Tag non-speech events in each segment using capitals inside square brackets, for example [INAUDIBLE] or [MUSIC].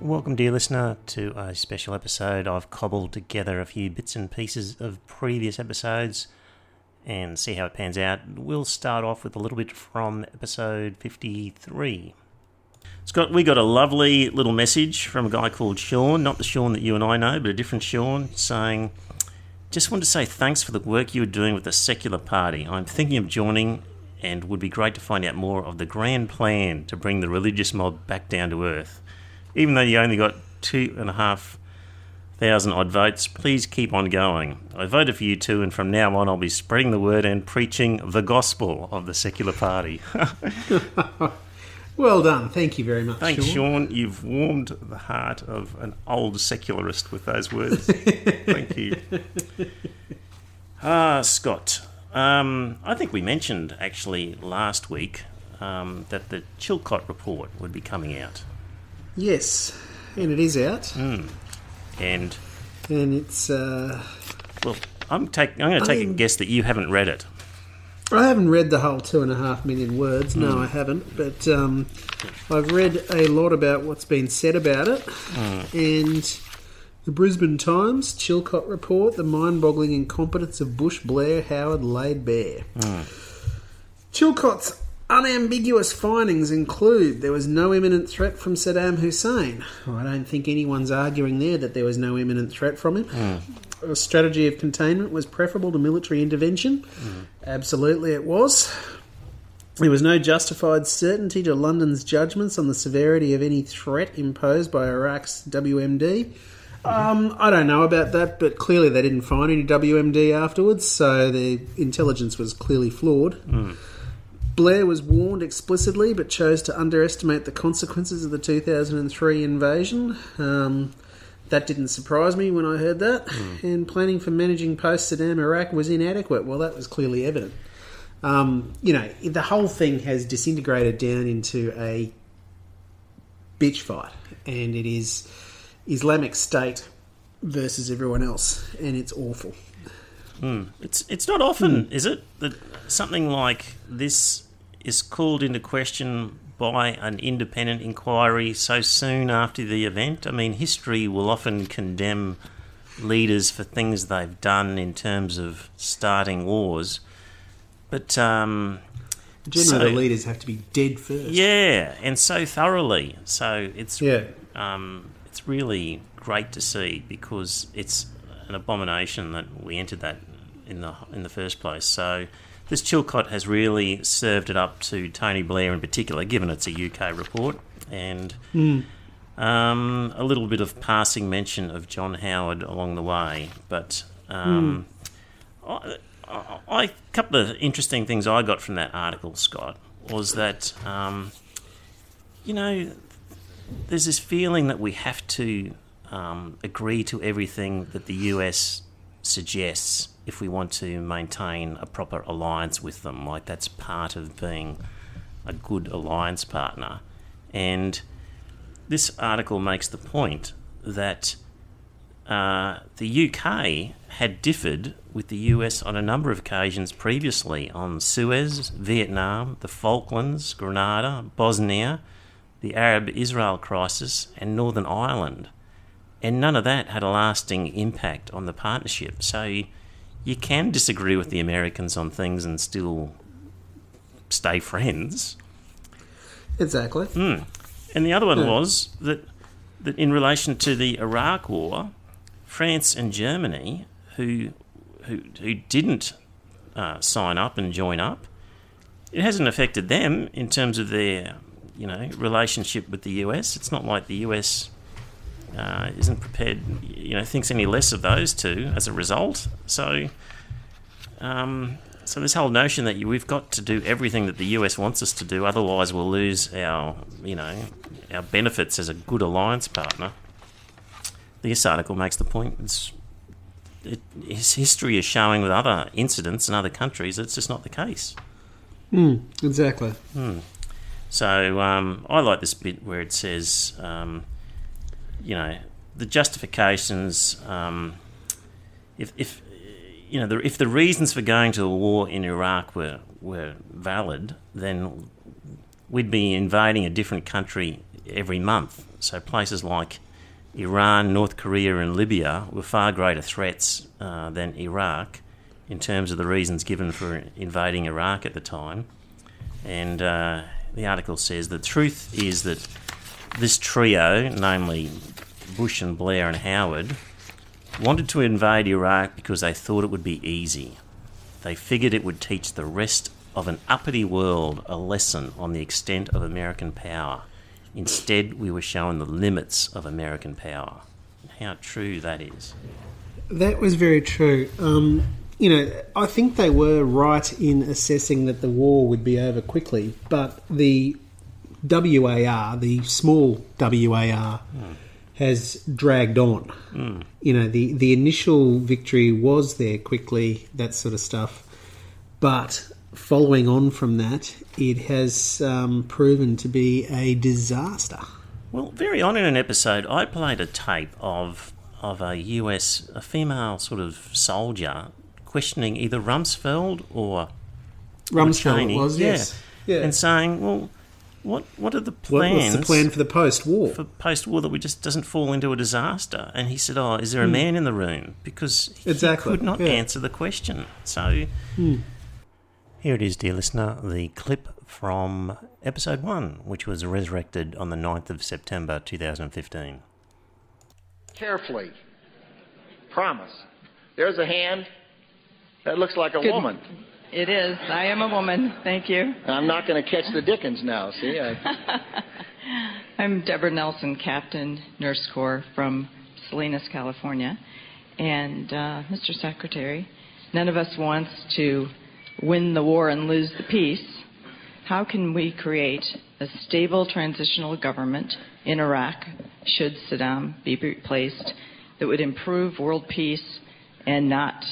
Welcome, dear listener, to a special episode. I've cobbled together a few bits and pieces of previous episodes and see how it pans out. We'll start off with a little bit from episode 53. Scott, we got a lovely little message from a guy called Sean, not the Sean that you and I know, but a different Sean, saying, Just want to say thanks for the work you are doing with the Secular Party. I'm thinking of joining and would be great to find out more of the grand plan to bring the religious mob back down to earth. Even though you only got two and a half thousand odd votes, please keep on going. I voted for you too, and from now on, I'll be spreading the word and preaching the gospel of the secular party. [LAUGHS] Well done. Thank you very much. Thanks, Sean. Sean. You've warmed the heart of an old secularist with those words. [LAUGHS] Thank you. Ah, Scott. Um, I think we mentioned actually last week um, that the Chilcot report would be coming out. Yes, and it is out, And and it's. Uh, Well, I'm take, I'm going to I take a guess that you haven't read it. I haven't read the whole two and a half million words. No, Hmm. I haven't. But um, I've read a lot about what's been said about it, Hmm. and the Brisbane Times Chilcot report: the mind-boggling incompetence of Bush, Blair, Howard laid bare. Hmm. Chilcot's unambiguous findings include there was no imminent threat from Saddam Hussein. I don't think anyone's arguing there that there was no imminent threat from him. Hmm. A strategy of containment was preferable to military intervention. Hmm. Absolutely, it was. There was no justified certainty to London's judgments on the severity of any threat imposed by Iraq's WMD. Um, I don't know about that, but clearly they didn't find any WMD afterwards, so the intelligence was clearly flawed. Hmm. Blair was warned explicitly, but chose to underestimate the consequences of the 2003 invasion. Um, that didn't surprise me when I heard that. And planning for managing post Saddam Iraq was inadequate. Well, that was clearly evident. Um, you know, the whole thing has disintegrated down into a bitch fight, and it is Islamic State versus everyone else, and it's awful. It's it's not often, is it, that something like this is called into question by an independent inquiry so soon after the event? I mean, history will often condemn leaders for things they've done in terms of starting wars, but um, Generally, So- the leaders have to be dead first. yeah, and so thoroughly. So it's Yeah. um, it's really great to see because it's an abomination that we entered that in the in the first place. So this Chilcot has really served it up to Tony Blair in particular, given it's a UK report, and um, a little bit of passing mention of John Howard along the way. But um, I, I, I- a couple of interesting things I got from that article, Scott, was that um, you know there's this feeling that we have to um, agree to everything that the US suggests if we want to maintain a proper alliance with them. Like that's part of being a good alliance partner. And this article makes the point that uh, the UK had differed with the US on a number of occasions previously on Suez, Vietnam, the Falklands, Grenada, Bosnia, the Arab Israel crisis, and Northern Ireland. And none of that had a lasting impact on the partnership. So you, you can disagree with the Americans on things and still stay friends. Exactly. And the other one Yeah. was that that in relation to the Iraq War, France and Germany, who who who didn't uh, sign up and join up, it hasn't affected them in terms of their you know relationship with the US. It's not like the US uh, isn't prepared, you know, thinks any less of those two as a result. So. Um, so this whole notion that you, we've got to do everything that the US wants us to do, otherwise we'll lose our, you know, our benefits as a good alliance partner. This article makes the point. It's it, his history is showing with other incidents in other countries, it's just not the case. Mm, exactly. So um, I like this bit where it says, um, you know, the justifications. Um, if, if you know, the, if the reasons for going to the war in Iraq were were valid, then we'd be invading a different country every month. So places like Iran, North Korea, and Libya were far greater threats uh, than Iraq in terms of the reasons given for invading Iraq at the time. And uh, the article says the truth is that this trio, namely Bush and Blair and Howard, wanted to invade Iraq because they thought it would be easy. They figured it would teach the rest of an uppity world a lesson on the extent of American power. Instead, we were shown the limits of American power. How true that is. That was very true. Um, you know, I think they were right in assessing that the war would be over quickly, but the WAR, the small WAR, has dragged on. You know, the, the initial victory was there quickly, that sort of stuff, but following on from that, it has um, proven to be a disaster. Well, very on in an episode, I played a tape of of a US, a female sort of soldier questioning either Rumsfeld or Rumsfeld Cheney, was, yeah, yes. Yeah. and saying, "Well, what what are the what plans was the plan for the post-war? for post-war that we just doesn't fall into a disaster?" And he said, "Oh, is there a man in the room?" Because he. Exactly, could not yeah. answer the question. So Hmm. here it is, dear listener, the clip from episode one, which was resurrected on the 9th of September 2015. carefully. Promise. There's a hand. That looks like a Good. woman. It is. I am a woman. Thank you. I'm not going to catch the Dickens now. See, I, [LAUGHS] I'm Deborah Nelson, Captain, Nurse Corps from Salinas, California. And uh, Mr. Secretary, none of us wants to win the war and lose the peace. How can we create a stable transitional government in Iraq should Saddam be replaced that would improve world peace and not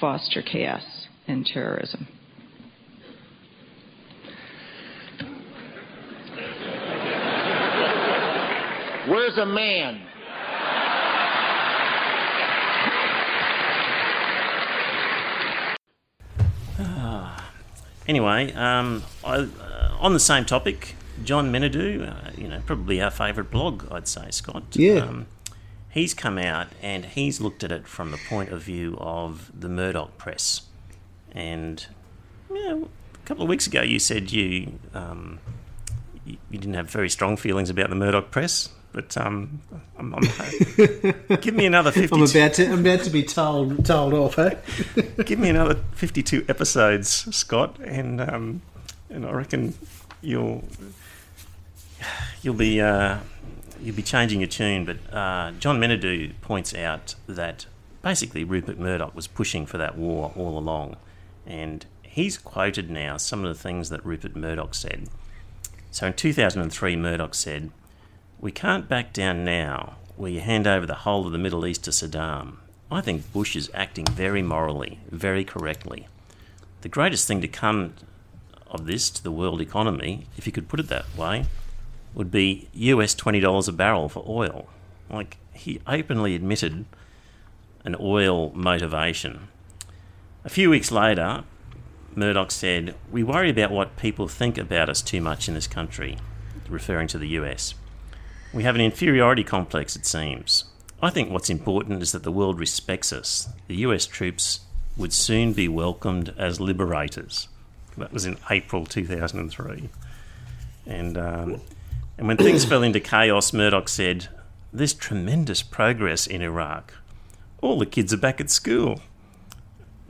foster chaos and terrorism? where's a man? Anyway, um, I, uh, on the same topic, John Menadue, uh, you know, probably our favourite blog, I'd say, Scott. Yeah. Um, he's come out and he's looked at it from the point of view of the Murdoch press. And yeah, a couple of weeks ago, you said you um, you, you didn't have very strong feelings about the Murdoch press. But um, I'm, I'm, [LAUGHS] give me another fifty. I'm about to I'm about to be told told off, eh? [LAUGHS] give me another 52 episodes, Scott, and um, and I reckon you'll you'll be uh, you'll be changing your tune. But uh, John Menadue points out that basically Rupert Murdoch was pushing for that war all along, and he's quoted now some of the things that Rupert Murdoch said. So in 2003, Murdoch said, "We can't back down now. Where you hand over the whole of the Middle East to Saddam. I think Bush is acting very morally, very correctly. The greatest thing to come of this to the world economy, if you could put it that way, would be US $20 a barrel for oil. Like, he openly admitted an oil motivation. A few weeks later, Murdoch said, We worry about what people think about us too much in this country, referring to the US. We have an inferiority complex, it seems. I think what's important is that the world respects us. The US troops would soon be welcomed as liberators. That was in April 2003. And, um, and when things fell into chaos, Murdoch said, There's tremendous progress in Iraq. All the kids are back at school.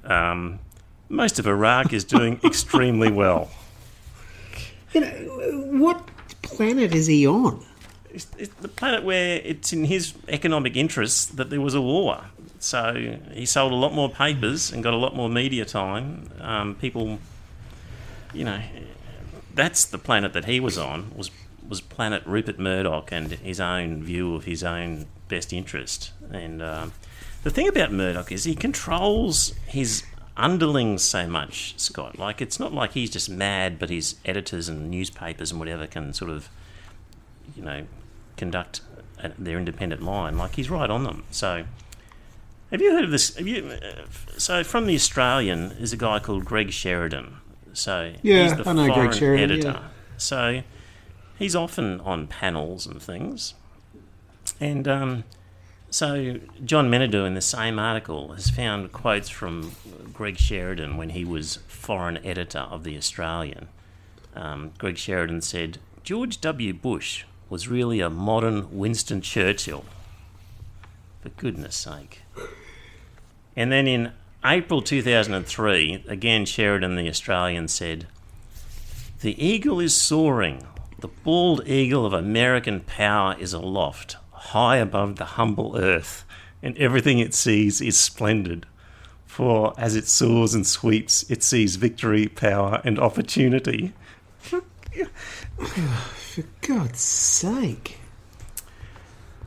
Um, most of Iraq is doing [LAUGHS] extremely well. You know, what planet is he on? it's, it's the planet where it's in his economic interests that there was a war. So he sold a lot more papers and got a lot more media time. Um, people, you know, that's the planet that he was on. Was was planet Rupert Murdoch and his own view of his own best interest. And um, the thing about Murdoch is he controls his underlings so much, Scott. Like it's not like he's just mad, but his editors and newspapers and whatever can sort of, you know, conduct their independent line. Like he's right on them. So, have you heard of this? Have you? Uh, so from the Australian is a guy called Greg Sheridan. So Yeah, he's the I know Greg Sheridan, editor. yeah. So he's often on panels and things, and um, so John Menadue in the same article has found quotes from Greg Sheridan when he was foreign editor of the Australian. Um, Greg Sheridan said George W. Bush was really a modern Winston Churchill. For goodness sake. And then in April 2003, again Sheridan the Australian said, The eagle is soaring. The bald eagle of American power is aloft, high above the humble earth, and everything it sees is splendid. For as it soars and sweeps, it sees victory, power, and opportunity. [SIGHS] For God's sake.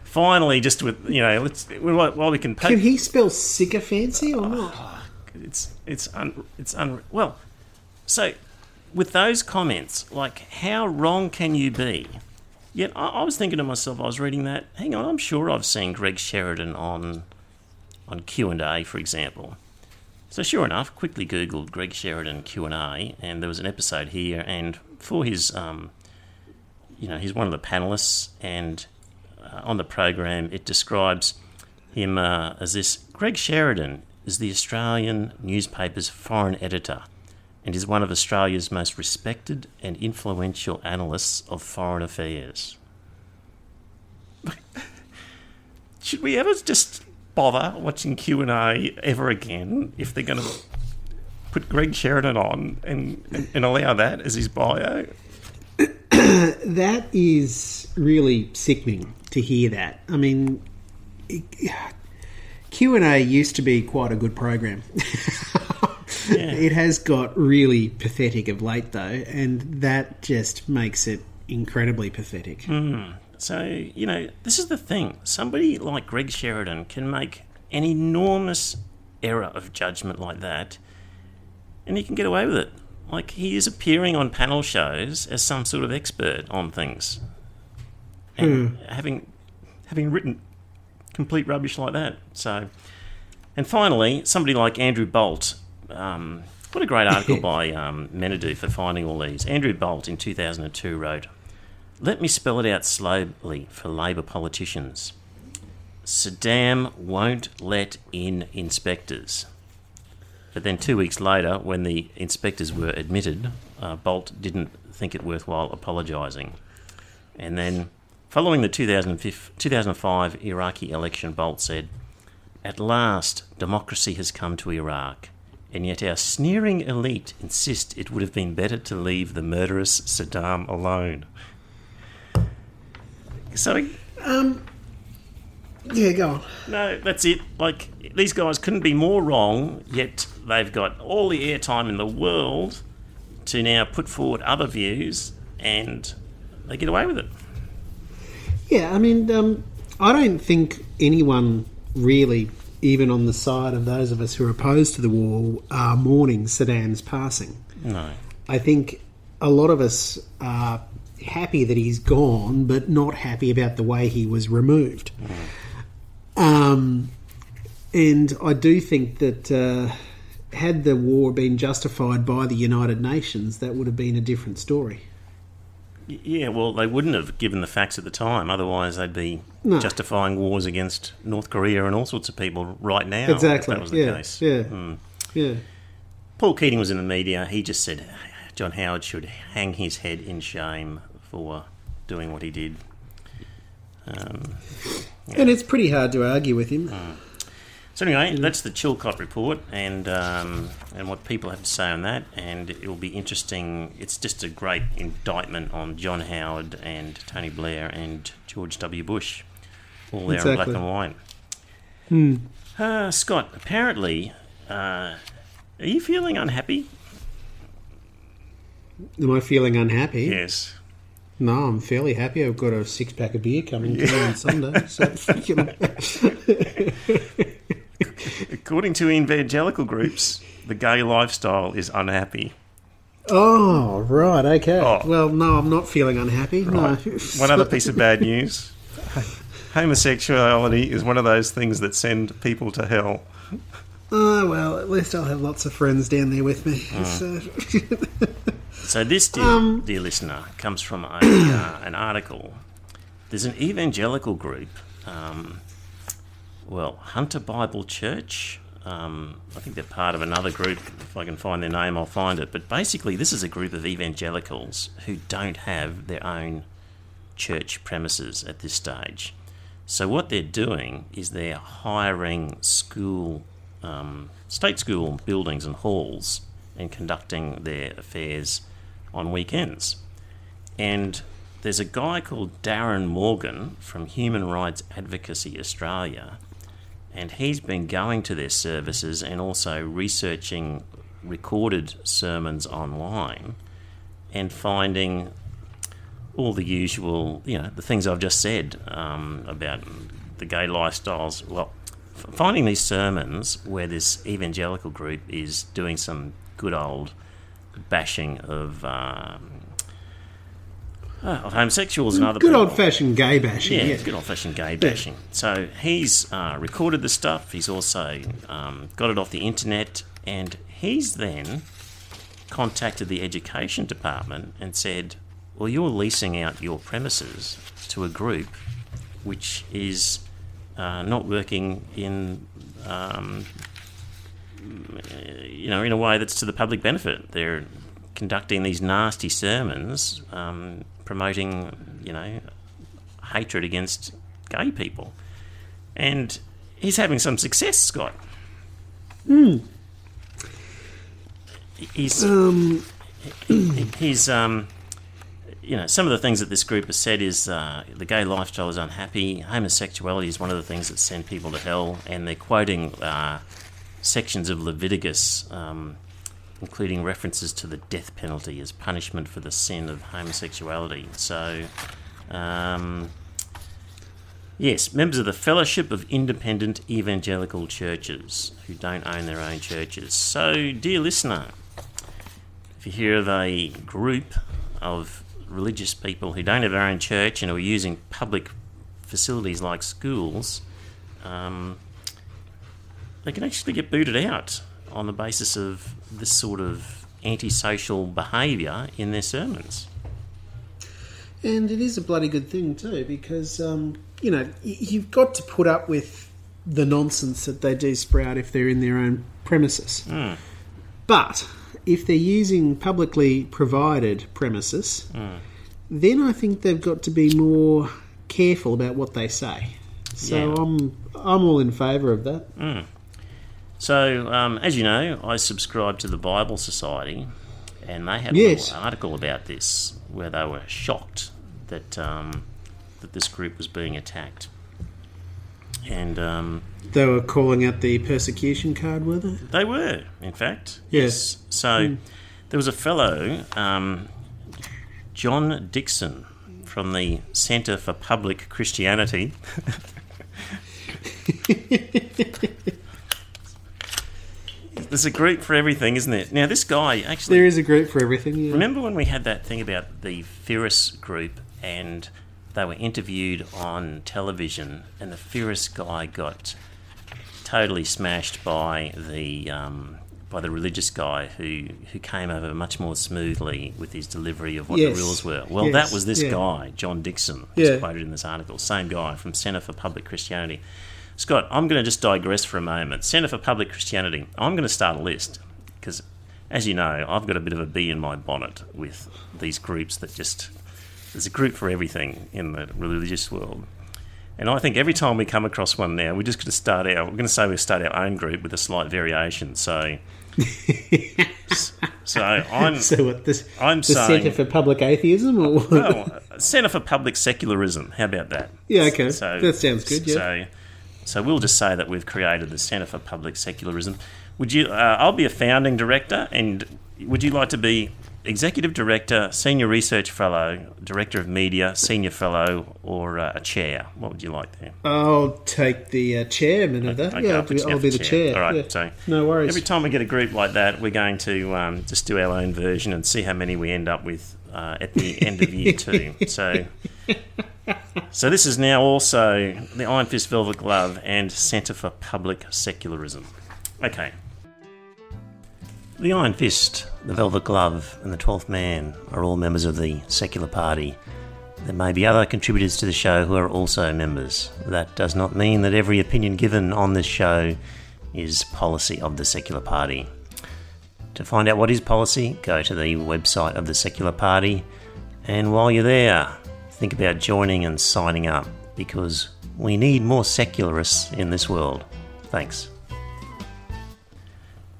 Finally, just with you know, let's while while we can Can poke, he spell sycophancy or not? Ah, it's it's un, it's un, well. So, with those comments, like how wrong can you be? Yet I, I was thinking to myself, I was reading that. Hang on, I'm sure I've seen Greg Sheridan on on Q and A, for example. So sure enough, quickly googled Greg Sheridan Q and A, and there was an episode here. And for his, um, you know, he's one of the panelists, and uh, on the program it describes him uh, as this Greg Sheridan is the Australian newspaper's foreign editor and is one of Australia's most respected and influential analysts of foreign affairs. [LAUGHS] Should we ever just bother watching Q and A ever again if they're going to put Greg Sheridan on and, and, and allow that as his bio? [COUGHS] That is really sickening to hear that. I mean, Q and A used to be quite a good program. [LAUGHS] It has got really pathetic of late, though, and that just makes it incredibly pathetic. Hmm. So, you know, this is the thing. Somebody like Greg Sheridan can make an enormous error of judgment like that, and he can get away with it. Like, he is appearing on panel shows as some sort of expert on things. And hmm. having, having written complete rubbish like that. So, and finally, somebody like Andrew Bolt. Um, what a great article [LAUGHS] by um, Menadue for finding all these. Andrew Bolt in 2002 wrote, let me spell it out slowly for Labor politicians. Saddam won't let in inspectors. But then two weeks later, when the inspectors were admitted, uh, Bolt didn't think it worthwhile apologising. And then, following the 2005, 2005 Iraqi election, Bolt said, At last, democracy has come to Iraq, and yet our sneering elite insist it would have been better to leave the murderous Saddam alone. So, um, Yeah, go on. no, that's it. Like, these guys couldn't be more wrong, yet they've got all the airtime in the world to now put forward other views, and they get away with it. Yeah, I mean, um, I don't think anyone really, even on the side of those of us who are opposed to the war, are mourning Saddam's passing. No. I think a lot of us are happy that he's gone, but not happy about the way he was removed. Um, and I do think that uh, had the war been justified by the United Nations, that would have been a different story. Yeah, well, they wouldn't have given the facts at the time. Otherwise, they'd be No. justifying wars against North Korea and all sorts of people right now. if exactly. that was the yeah. case. Yeah. Hmm. Yeah. Paul Keating was in the media. He just said John Howard should hang his head in shame for doing what he did. Um, And it's pretty hard to argue with him. So anyway, that's the Chilcot report, and um, and what people have to say on that. And it will be interesting. It's just a great indictment on John Howard and Tony Blair and George W. Bush, all there in black and white. Hmm. Uh, Scott, apparently, uh, are you feeling unhappy? Am I feeling unhappy? Yes. No, I'm fairly happy. I've got a six pack of beer coming [LAUGHS] me on Sunday. So. [LAUGHS] according to evangelical groups, the gay lifestyle is unhappy. Oh, right, okay. Oh. Well, no, I'm not feeling unhappy. No. One other piece of bad news [LAUGHS] homosexuality is one of those things that send people to hell. Oh, well, at least I'll have lots of friends down there with me. So, [LAUGHS] So this, dear, Um, dear listener, comes from a, uh, an article. There's an evangelical group, um, well, Hunter Bible Church. Um, I think they're part of another group. If I can find their name, I'll find it. But basically, this is a group of evangelicals who don't have their own church premises at this stage. So what they're doing is they're hiring school, um, state school buildings and halls, and conducting their affairs on weekends. And there's a guy called Darren Morgan from Human Rights Advocacy Australia, and he's been going to their services and also researching recorded sermons online and finding all the usual, you know, the things I've just said um, about the gay lifestyles. Well, finding these sermons where this evangelical group is doing some good old bashing of um, uh, of homosexuals and other good old fashioned gay bashing. Yeah, Yeah. good old fashioned gay bashing. So he's uh, recorded the stuff. He's also um, got it off the internet, and he's then contacted the education department and said, "Well, you're leasing out your premises to a group which is uh, not working in." Um, you know, in a way that's to the public benefit. They're conducting these nasty sermons, um, promoting, you know, hatred against gay people. And he's having some success, Scott. He's, he- he's, um, you know, some of the things that this group has said is uh, the gay lifestyle is unhappy, homosexuality is one of the things that send people to hell, and they're quoting uh, sections of Leviticus, um, including references to the death penalty as punishment for the sin of homosexuality. So, um, yes, members of the Fellowship of Independent Evangelical Churches who don't own their own churches. So, dear listener, if you hear of a group of religious people who don't have their own church and are using public facilities like schools, um, they can actually get booted out on the basis of this sort of antisocial behaviour in their sermons. And it is a bloody good thing too, because um, you know you've got to put up with the nonsense that they do sprout if they're in their own premises. Hmm. But if they're using publicly provided premises, hmm. then I think they've got to be more careful about what they say. So Yeah. I'm I'm all in favour of that. Hmm. So, um, as you know, I subscribe to the Bible Society, and they had Yes. little article about this where they were shocked that um, that this group was being attacked. And um, They were calling out the persecution card, were they? They were, in fact. Yes. So there was a fellow, um, John Dixon, from the Centre for Public Christianity. [LAUGHS] [LAUGHS] There's a group for everything, isn't there? Now, this guy actually. There is a group for everything. Yeah. Remember when we had that thing about the Ferris group and they were interviewed on television and the Ferris guy got totally smashed by the um, by the religious guy who who came over much more smoothly with his delivery of what Yes. the rules were. Well, Yes. that was this Yeah. guy, John Dixon, who's Yeah. quoted in this article. Same guy from Centre for Public Christianity. Scott, I'm going to just digress for a moment. Centre for Public Christianity. I'm going to start a list because, as you know, I've got a bit of a bee in my bonnet with these groups that just. There's a group for everything in the religious world. And I think every time we come across one now, we're just going to start our. We're going to say we start our own group with a slight variation. So, so I'm [LAUGHS] So what? This, I'm the saying- Centre for Public Atheism, or well, Centre for Public Secularism. How about that? Yeah, okay. So, That sounds good, yeah. So, so we'll just say that we've created the Centre for Public Secularism. Would you? Uh, I'll be a founding director, and would you like to be executive director, senior research fellow, director of media, senior fellow, or uh, a chair? What would you like there? I'll take the uh, chairman of that. Okay, yeah, I'll, put be, I'll be the chair. All right, yeah. so no worries. Every time we get a group like that, we're going to um, just do our own version and see how many we end up with uh, at the end of year [LAUGHS] two. So, so this is now also the Iron Fist Velvet Glove and Centre for Public Secularism. Okay. The Iron Fist, the Velvet Glove, and the Twelfth Man are all members of the Secular Party. There may be other contributors to the show who are also members. That does not mean that every opinion given on this show is policy of the Secular Party. To find out what is policy, go to the website of the Secular Party, and while you're there, think about joining and signing up because we need more secularists in this world. Thanks.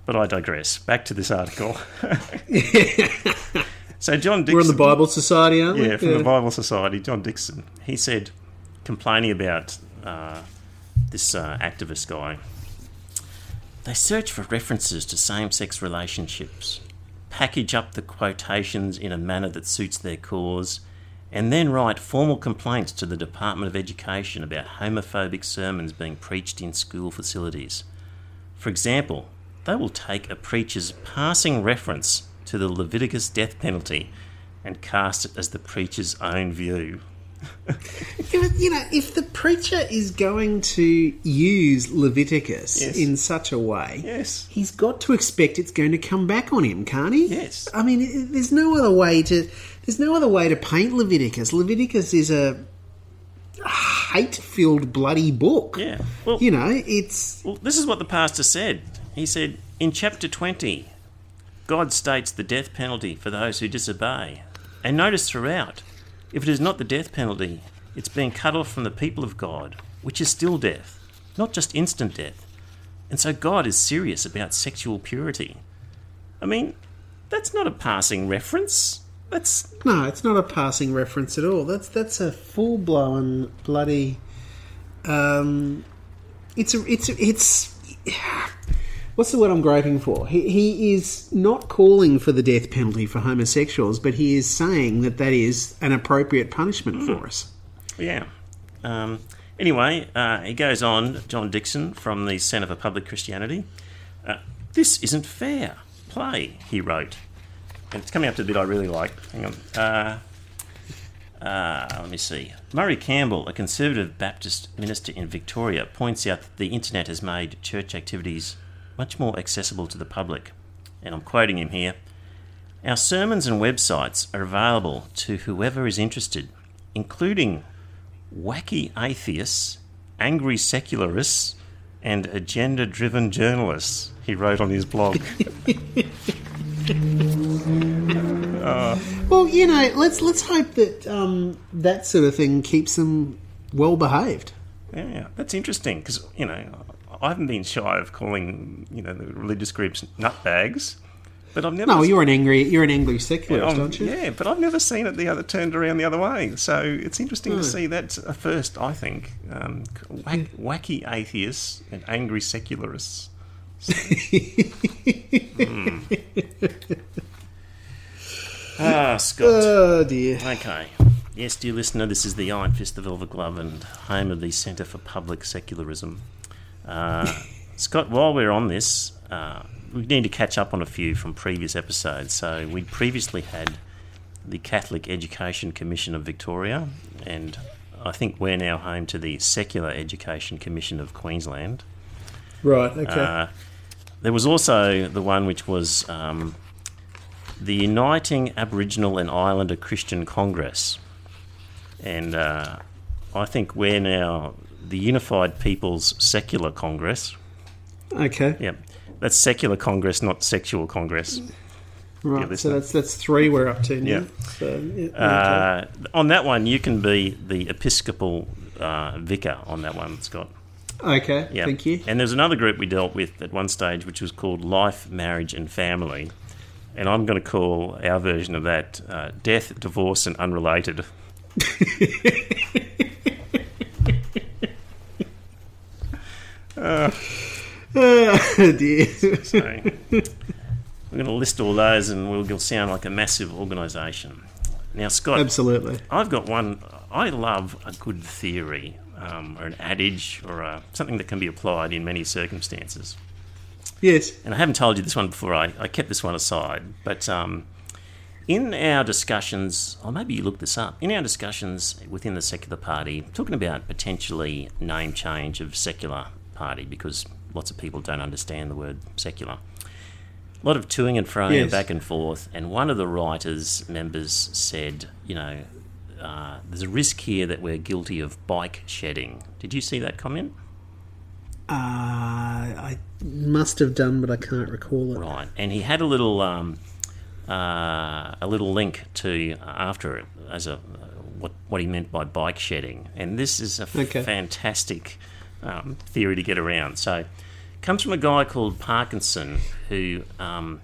But I digress. Back to this article. [LAUGHS] so John Dixon. We're on the Bible Society, aren't we? Yeah, from the Bible Society, John Dixon. He said, complaining about uh, this uh, activist guy, they search for references to same sex relationships, package up the quotations in a manner that suits their cause, and then write formal complaints to the Department of Education about homophobic sermons being preached in school facilities. For example, they will take a preacher's passing reference to the Leviticus death penalty and cast it as the preacher's own view. [LAUGHS] You know, if the preacher is going to use Leviticus Yes. in such a way, Yes. he's got to expect it's going to come back on him, can't he? Yes. I mean, there's no other way to. There's no other way to paint Leviticus. Leviticus is a hate-filled, bloody book. Yeah. Well, You know, it's Well, this is what the pastor said. He said, in chapter 20, God states the death penalty for those who disobey. And notice throughout, if it is not the death penalty, it's being cut off from the people of God, which is still death, not just instant death. And so God is serious about sexual purity. I mean, that's not a passing reference. That's no, it's not a passing reference at all. That's that's a full-blown bloody. Um, it's a, it's a, it's. What's the word I'm groping for? He, he is not calling for the death penalty for homosexuals, but he is saying that that is an appropriate punishment for us. Yeah. Um, anyway, uh, he goes on, John Dixon from the Centre for Public Christianity. Uh, this isn't fair. Play, he wrote. It's coming up to the bit I really like. Hang on. Uh, uh, let me see. Murray Campbell, a conservative Baptist minister in Victoria, points out that the internet has made church activities much more accessible to the public. And I'm quoting him here. Our sermons and websites are available to whoever is interested, including wacky atheists, angry secularists, and agenda driven journalists, he wrote on his blog. [LAUGHS] [LAUGHS] Well, you know, let's let's hope that um, that sort of thing keeps them well behaved. yeah, that's interesting because, you know, I haven't been shy of calling, you know, the religious groups nutbags, but I've never. No, you're an angry you're an angry secularist, Um, aren't you? Yeah, but I've never seen it the other turned around the other way. So it's interesting to see that a first. I think um, wack, wacky atheists and angry secularists. [LAUGHS] Hmm. Ah, Scott. Oh dear. Okay. Yes, dear listener, this is the Iron Fist, the Velvet Glove, and home of the Centre for Public Secularism. Uh, [LAUGHS] Scott, while we're on this, uh, we need to catch up on a few from previous episodes. So, we previously had the Catholic Education Commission of Victoria, and I think we're now home to the Secular Education Commission of Queensland. Right. Okay. Uh, there was also the one which was um, the Uniting Aboriginal and Islander Christian Congress. And uh, I think we're now the Unified People's Secular Congress. okay. Yep. That's Secular Congress, not Sexual Congress. Right. So that's that's three we're up to now. Yeah. So, yeah, okay. Uh, on that one, you can be the Episcopal uh, vicar on that one, Scott. okay. Yeah. Thank you. And there's another group we dealt with at one stage, which was called Life, Marriage, and Family. And I'm going to call our version of that uh, Death, Divorce, and Unrelated. Oh [LAUGHS] dear. So, we're going to list all those, and we'll, we'll sound like a massive organisation. Now, Scott, Absolutely. I've got one. I love a good theory, um, or an adage, or a, something that can be applied in many circumstances. Yes. And I haven't told you this one before. I, I kept this one aside, but um, in our discussions, or maybe you looked this up, in our discussions within the secular party, talking about potentially name change of secular party because lots of people don't understand the word secular. A lot of toing and froing Yes. back and forth, and one of the writers members said, you know, uh, there's a risk here that we're guilty of bike shedding. Did you see that comment? Uh, I must have done, but I can't recall it. Right, and he had a little um, uh, a little link to uh, after it as a what what he meant by bike shedding, and this is a f- Okay. fantastic um, theory to get around. So, it comes from a guy called Parkinson, who um,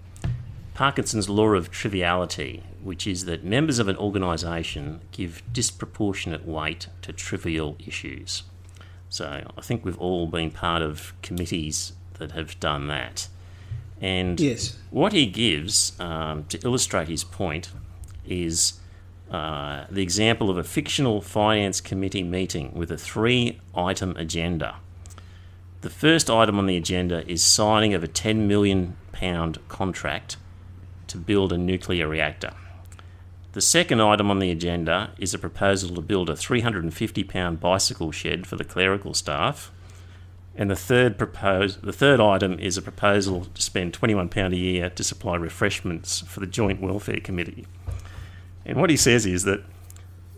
Parkinson's law of triviality, which is that members of an organisation give disproportionate weight to trivial issues. So I think we've all been part of committees that have done that. And Yes. what he gives um, to illustrate his point is uh, the example of a fictional finance committee meeting with a three item agenda. The first item on the agenda is signing of a £10 million contract to build a nuclear reactor. The second item on the agenda is a proposal to build a £350 bicycle shed for the clerical staff. And the third propose, the third item is a proposal to spend £21 a year to supply refreshments for the Joint Welfare Committee. And what he says is that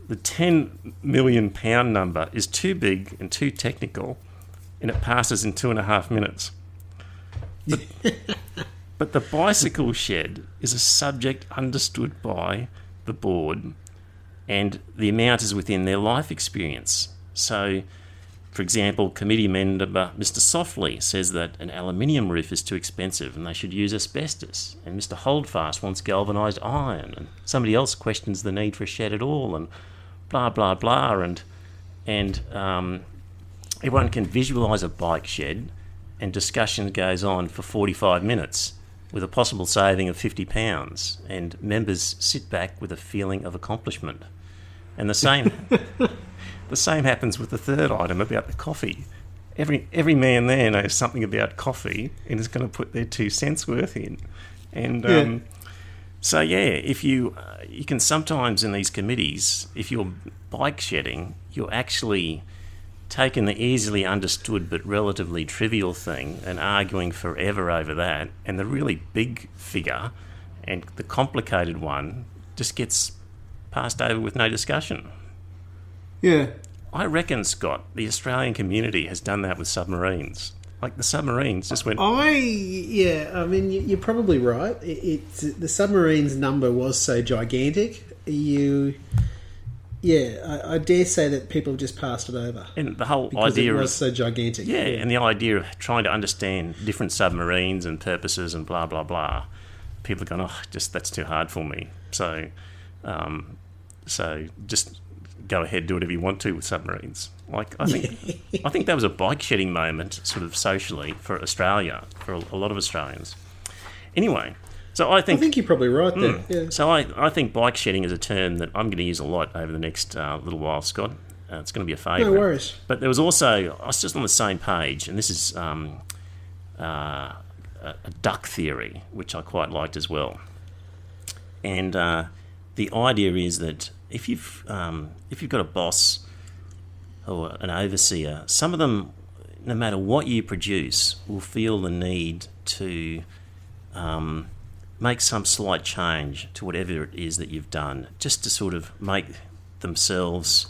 the £10 million number is too big and too technical, and it passes in two and a half minutes. But, [LAUGHS] but the bicycle shed is a subject understood by the board, and the amount is within their life experience. So, for example, committee member Mr. Softly says that an aluminium roof is too expensive and they should use asbestos. And Mr. Holdfast wants galvanised iron. And somebody else questions the need for a shed at all. And blah blah blah. And and um, everyone can visualise a bike shed, and discussion goes on for 45 minutes with a possible saving of 50 pounds. And members sit back with a feeling of accomplishment. And the same. [LAUGHS] The same happens with the third item about the coffee. Every every man there knows something about coffee and is going to put their two cents worth in. And um, so yeah, if you uh, you can sometimes in these committees, if you're bike shedding, you're actually taking the easily understood but relatively trivial thing and arguing forever over that, and the really big figure and the complicated one just gets passed over with no discussion. Yeah. I reckon, Scott, the Australian community has done that with submarines. Like the submarines just went. I yeah, I mean you- you're probably right. It, it the submarine's number was so gigantic. You, yeah, I, I dare say that people just passed it over And the whole idea it of was so gigantic. yeah, and the idea of trying to understand different submarines and purposes and blah blah blah. People are going, oh, just that's too hard for me. So, um, so just go ahead, do whatever you want to with submarines. Like I think, I think that was a bike shedding moment, sort of socially for Australia, for a, a lot of Australians. Anyway, so I think I think you're probably right there. Hmm. Yeah. So I, I think bike shedding is a term that I'm going to use a lot over the next uh, little while, Scott. Uh, it's going to be a favourite. No worries. But there was also I was just on the same page, and this is um, uh, a, a duck theory, which I quite liked as well. And uh, the idea is that if you've um, if you've got a boss or an overseer, some of them, no matter what you produce, will feel the need to um, make some slight change to whatever it is that you've done, just to sort of make themselves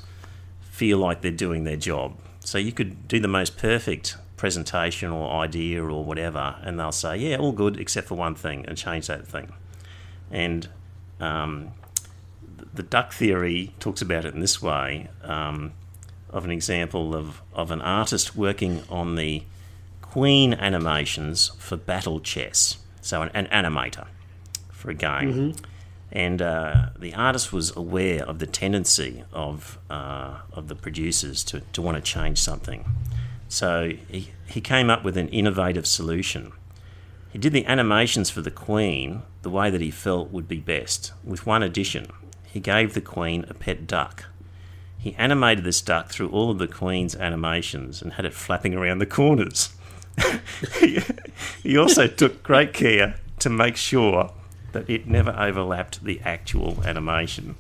feel like they're doing their job. So you could do the most perfect presentation or idea or whatever, and they'll say, "Yeah, all good except for one thing," and change that thing. And um, the duck theory talks about it in this way um, of an example of, of an artist working on the Queen animations for battle chess. So, an, an animator for a game. And uh, the artist was aware of the tendency of, uh, of the producers to, to want to change something. So, he, he came up with an innovative solution He did the animations for the Queen the way that he felt would be best, with one addition. He gave the Queen a pet duck. He animated this duck through all of the Queen's animations and had it flapping around the corners. [LAUGHS] he, also took great care to make sure that it never overlapped the actual animation.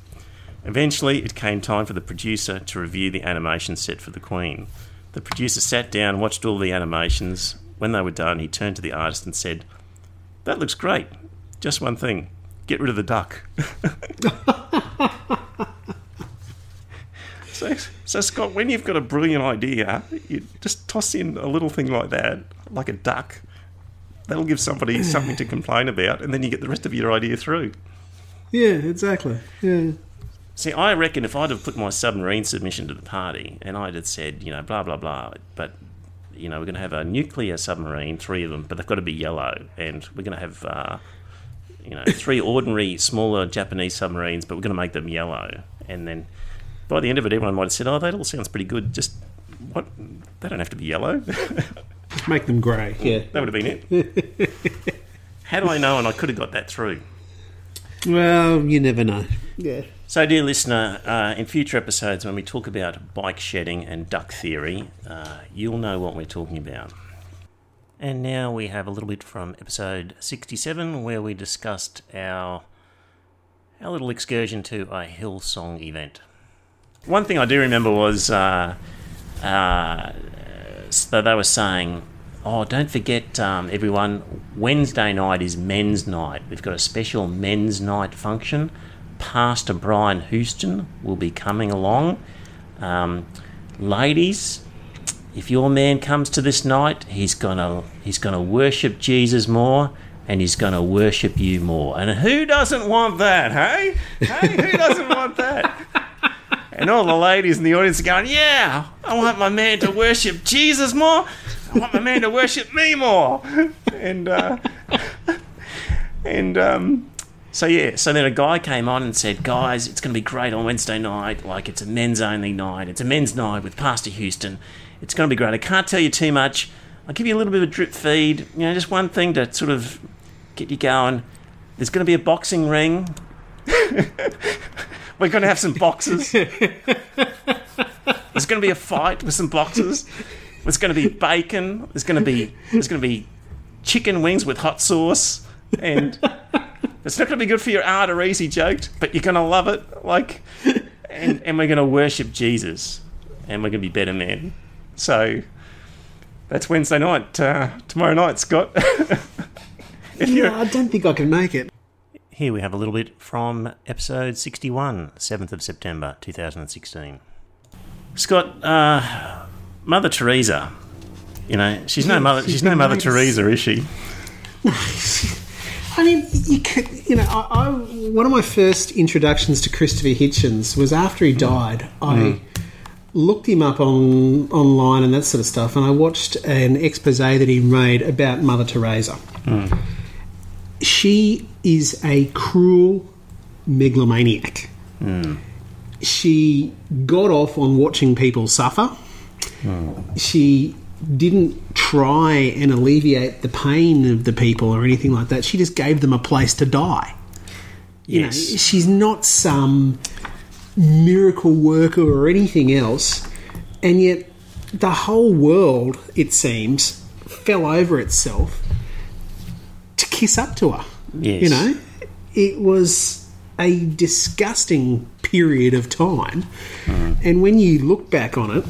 Eventually, it came time for the producer to review the animation set for the Queen. The producer sat down, watched all the animations. When they were done, he turned to the artist and said, That looks great. Just one thing get rid of the duck. [LAUGHS] [LAUGHS] so, so, Scott, when you've got a brilliant idea, you just toss in a little thing like that, like a duck. That'll give somebody [CLEARS THROAT] something to complain about, and then you get the rest of your idea through. Yeah, exactly. Yeah. See, I reckon if I'd have put my submarine submission to the party and I'd have said, you know, blah, blah, blah, but, you know, we're going to have a nuclear submarine, three of them, but they've got to be yellow, and we're going to have, uh, you know, three ordinary, smaller Japanese submarines, but we're going to make them yellow. And then by the end of it, everyone might have said, oh, that all sounds pretty good. Just, what? They don't have to be yellow. Just make them grey. Yeah. that would have been it. [LAUGHS] How do I know? And I could have got that through. Well, you never know. Yeah. So, dear listener, uh, in future episodes, when we talk about bike shedding and duck theory, uh, you'll know what we're talking about. And now we have a little bit from episode 67, where we discussed our, our little excursion to a Hillsong event. One thing I do remember was uh, uh, they were saying, Oh, don't forget, um, everyone, Wednesday night is men's night. We've got a special men's night function. Pastor Brian Houston will be coming along. Um, ladies, if your man comes to this night, he's gonna he's gonna worship Jesus more, and he's gonna worship you more. And who doesn't want that? Hey, hey, who doesn't want that? And all the ladies in the audience are going, "Yeah, I want my man to worship Jesus more. I want my man to worship me more." And uh, and um, so yeah, so then a guy came on and said, "Guys, it's going to be great on Wednesday night. Like it's a men's only night. It's a men's night with Pastor Houston. It's going to be great. I can't tell you too much. I'll give you a little bit of a drip feed. You know, just one thing to sort of get you going. There's going to be a boxing ring." [LAUGHS] We're going to have some boxes. There's going to be a fight with some boxes. There's going to be bacon. There's going to be there's going to be chicken wings with hot sauce, and it's not going to be good for your arteries. He joked, but you're going to love it. Like, and and we're going to worship Jesus, and we're going to be better men. So that's Wednesday night. Uh, tomorrow night, Scott. [LAUGHS] if Yeah, I don't think I can make it. here we have a little bit from episode 61, 7th of September 2016. Scott, uh, Mother Teresa, you know, she's no mother. she's She's no Mother Teresa, is she? I mean, you, could, you know, I, I, one of my first introductions to Christopher Hitchens was after he died. I looked him up on online and that sort of stuff, and I watched an expose that he made about Mother Teresa. She is a cruel megalomaniac. She got off on watching people suffer. She didn't try and alleviate the pain of the people or anything like that. She just gave them a place to die. You Yes. know, she's not some miracle worker or anything else, and yet the whole world, it seems, fell over itself to kiss up to her. Yes. You know, it was a disgusting period of time, mm. and when you look back on it,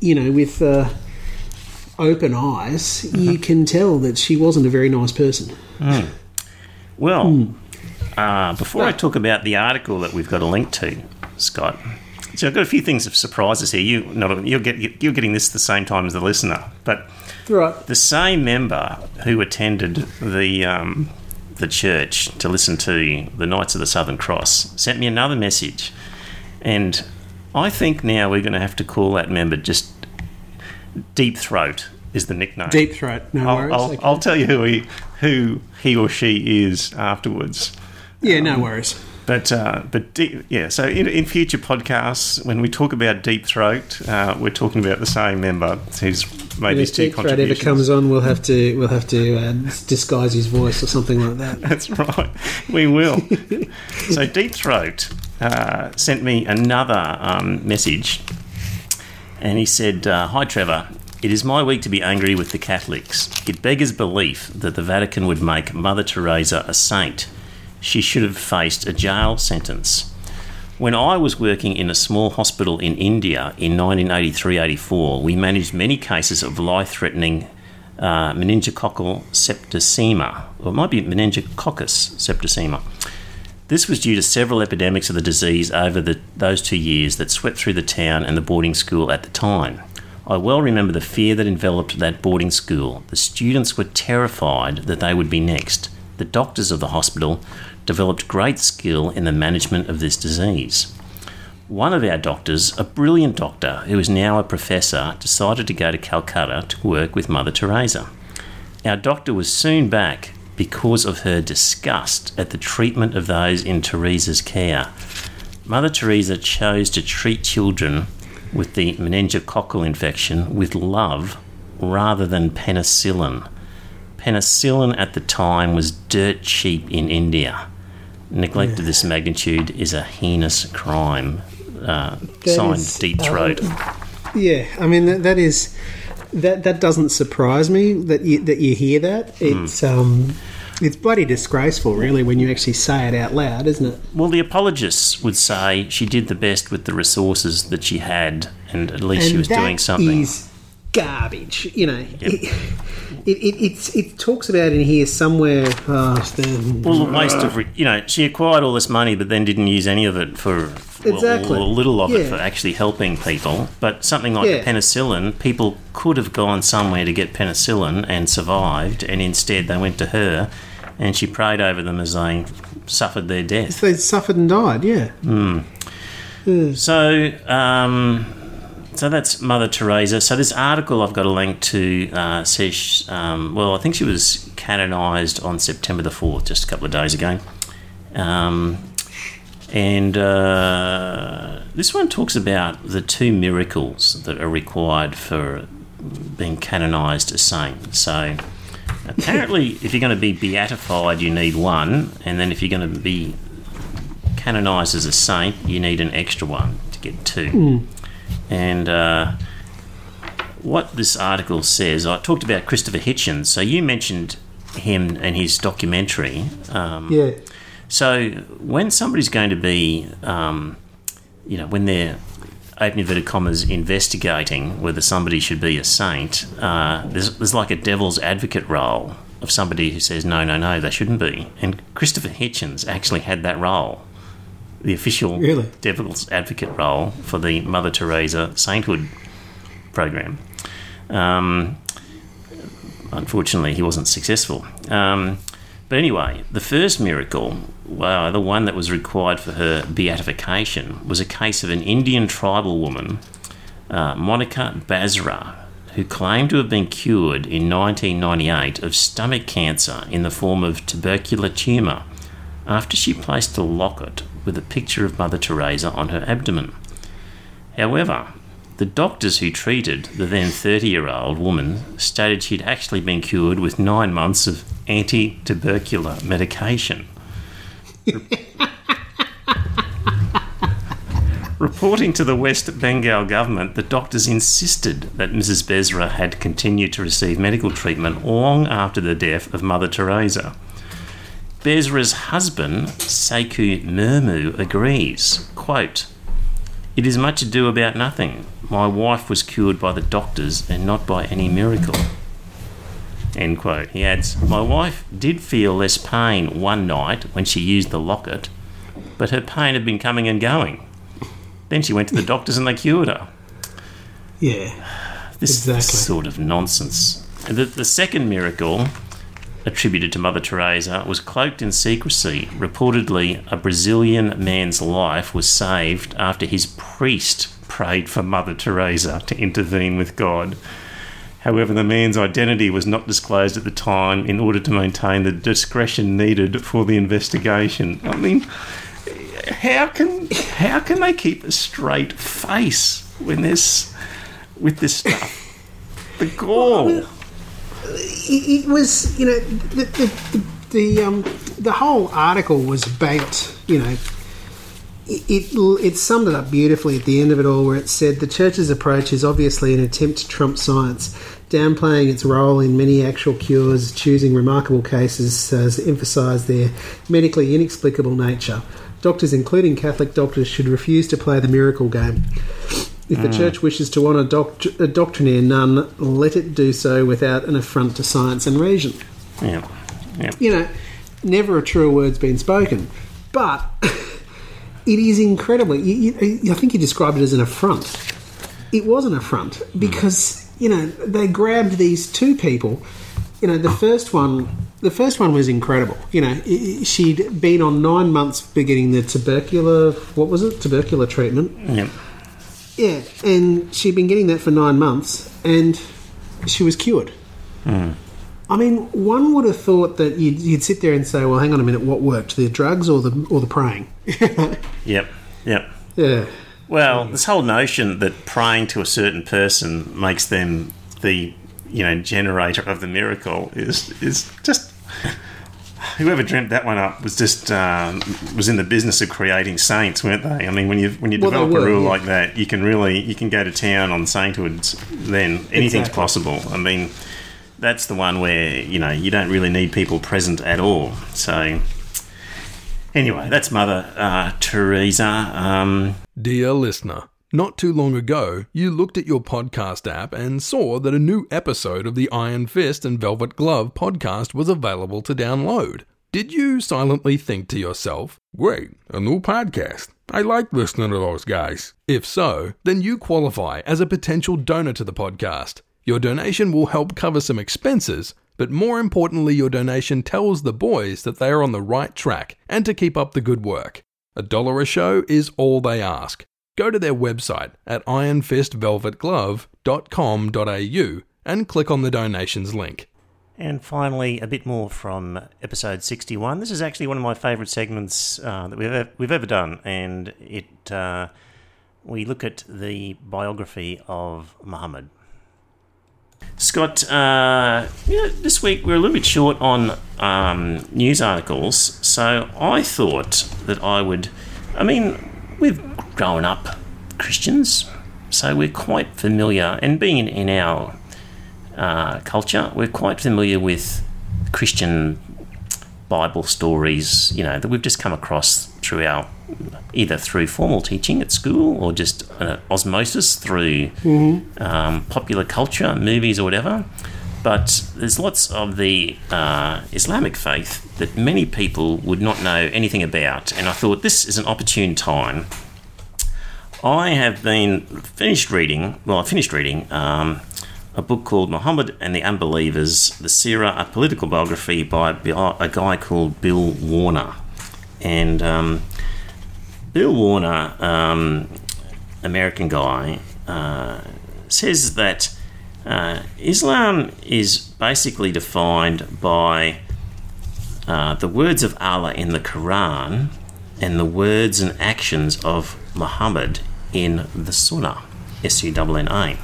you know, with uh, open eyes, you mm-hmm. can tell that she wasn't a very nice person. Mm. Well, hmm. Uh, before I talk about the article that we've got a link to, Scott, so I've got a few things of surprises here. You, not you're, get, you're getting this at the same time as the listener, but Right. the same member who attended the um, the church to listen to the Knights of the Southern Cross sent me another message, and I think now we're going to have to call that member just Deep Throat is the nickname. Deep throat, no I'll, worries. I'll, Okay. I'll tell you who he who he or she is afterwards. Yeah, no worries. But uh, but deep, yeah, so in, in future podcasts, when we talk about deep throat, uh, we're talking about the same member who's made If these two Deep Throat ever comes on, we'll have to we'll have to uh, disguise his voice or something like that. [LAUGHS] That's right, we will. so Deep Throat uh, sent me another um, message, and he said, uh, "Hi Trevor, it is my week to be angry with the Catholics. It beggars belief that the Vatican would make Mother Teresa a saint. She should have faced a jail sentence." When I was working in a small hospital in India in 1983 84, we managed many cases of life threatening uh, meningococcal septicemia, or it might be meningococcus septicemia. This was due to several epidemics of the disease over the, those two years that swept through the town and the boarding school at the time. I well remember the fear that enveloped that boarding school. The students were terrified that they would be next. The doctors of the hospital developed great skill in the management of this disease. One of our doctors, a brilliant doctor who is now a professor, decided to go to Calcutta to work with Mother Teresa. Our doctor was soon back because of her disgust at the treatment of those in Teresa's care. Mother Teresa chose to treat children with the meningococcal infection with love rather than penicillin. Penicillin at the time was dirt cheap in India. Neglect of this magnitude is a heinous crime. Uh, signed is, Deep um, Throat. Yeah, I mean that, that is that that doesn't surprise me that you, that you hear that. Hmm. It's um it's bloody disgraceful, really, when you actually say it out loud, isn't it? Well, the apologists would say she did the best with the resources that she had, and at least she was doing something. is garbage. You know, it, [LAUGHS] it, it, it's, it talks about in here somewhere. Oh, the, Well, the waste of, re- you know, she acquired all this money, but then didn't use any of it for, well, Exactly. or a little of it for actually helping people. But something like Yeah. penicillin, people could have gone somewhere to get penicillin and survived, and instead they went to her, and she prayed over them as they suffered their death. they suffered and died. Yeah, So, um, so that's Mother Teresa. So this article I've got a link to uh, says, um, well, I think she was canonised on September the fourth, just a couple of days ago. Um, and uh, this one talks about the two miracles that are required for being canonised a saint. So apparently, [LAUGHS] if you're going to be beatified, you need one, and then if you're going to be canonised as a saint, you need an extra one to get two. And uh, what this article says, I talked about Christopher Hitchens. So you mentioned him and his documentary. Um, yeah. so when somebody's going to be, um, you know, when they're open inverted commas investigating whether somebody should be a saint, uh, there's, there's like a devil's advocate role of somebody who says no, no, no, they shouldn't be. And Christopher Hitchens actually had that role, the official Really? devil's advocate role for the Mother Teresa sainthood program. Um, unfortunately, he wasn't successful. Um, but anyway, the first miracle, well, the one that was required for her beatification, was a case of an Indian tribal woman, uh, Monica Besra, who claimed to have been cured in 1998 of stomach cancer in the form of tubercular tumour after she placed a locket with a picture of Mother Teresa on her abdomen. However, the doctors who treated the then 30 year old woman stated she'd actually been cured with nine months of anti tubercular medication. [LAUGHS] Reporting to the West Bengal government, the doctors insisted that Mrs. Besra had continued to receive medical treatment long after the death of Mother Teresa. Besra's husband, Seku Murmu, agrees. Quote, It is much ado about nothing. My wife was cured by the doctors and not by any miracle. End quote. He adds, My wife did feel less pain one night when she used the locket, but her pain had been coming and going. Then she went to the doctors and they cured her. Yeah. This Exactly. sort of nonsense. The, the second miracle attributed to Mother Teresa was cloaked in secrecy. Reportedly, a Brazilian man's life was saved after his priest prayed for Mother Teresa to intervene with God. However, the man's identity was not disclosed at the time in order to maintain the discretion needed for the investigation. I mean, how can how can they keep a straight face when this with this stuff? the gall. It, was, you know, the the, the, the, um, the whole article was about, you know, it, it it summed it up beautifully at the end of it all, where it said the church's approach is obviously an attempt to trump science, downplaying its role in many actual cures, choosing remarkable cases as to emphasise their medically inexplicable nature. Doctors, including Catholic doctors, should refuse to play the miracle game. If the ah. church wishes to honour doct- a uh, doctrinaire nun, let it do so without an affront to science and reason. Yeah. Yeah. You know, never a truer word's been spoken. But [LAUGHS] it is incredibly. You, you, I think you described it as an affront. It was an affront hmm. because you know they grabbed these two people. You know, the first one, the first one was incredible. You know, she'd been on nine months beginning the tubercular. What was it? Tubercular treatment. Yeah. Yeah, and she'd been getting that for nine months, and she was cured. Hmm. I mean, one would have thought that you'd, you'd sit there and say, "Well, hang on a minute, what worked? The drugs or the or the praying?" [LAUGHS] Yep. Yep. yeah, Well, this whole notion that praying to a certain person makes them the you know generator of the miracle is is just [LAUGHS] whoever dreamt that one up was just um, was in the business of creating saints, weren't they? I mean, when you when you Well, develop were, a rule yeah. like that, you can really you can go to town on sainthoods. Then anything's Exactly. possible. I mean, that's the one where you know you don't really need people present at all. So. Anyway, that's Mother uh, Teresa. Um, Dear listener, not too long ago, you looked at your podcast app and saw that a new episode of the Iron Fist and Velvet Glove podcast was available to download. Did you silently think to yourself, Great, a new podcast. I like listening to those guys. If so, then you qualify as a potential donor to the podcast. Your donation will help cover some expenses, but more importantly, your donation tells the boys that they are on the right track and to keep up the good work. A dollar a show is all they ask. Go to their website at ironfistvelvetglove.com.au and click on the donations link. And finally, a bit more from episode 61. This is actually one of my favourite segments uh, that we've ever, we've ever done, and it uh, we look at the biography of Muhammad. Scott, uh, you know, this week we're a little bit short on um, news articles, so I thought that I would. I mean, we've grown up Christians, so we're quite familiar, and being in, in our uh, culture, we're quite familiar with Christian Bible stories, you know, that we've just come across through our either through formal teaching at school or just uh, osmosis through um, popular culture, movies, or whatever. But there's lots of the uh, Islamic faith that many people would not know anything about, and I thought this is an opportune time. I have been finished reading. Well, I finished reading um, a book called Muhammad and the Unbelievers: The Sirah, a political biography by a guy called Bill Warner, and um, Bill Warner, um, American guy, uh, says that uh, Islam is basically defined by uh, the words of Allah in the Quran and the words and actions of Muhammad in the Sunnah, S U N N A.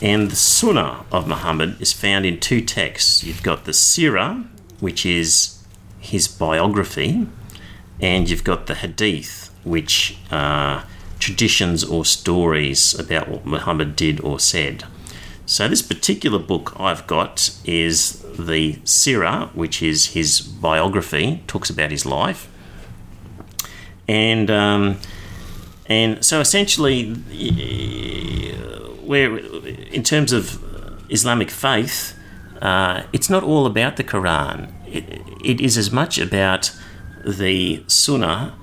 And the Sunnah of Muhammad is found in two texts. You've got the Sirah, which is his biography, and you've got the Hadith, which are traditions or stories about what Muhammad did or said. So, this particular book I've got is the Sirah, which is his biography, talks about his life. And um, and so essentially, where in terms of Islamic faith, uh, it's not all about the Quran. It, it is as much about the Sunnah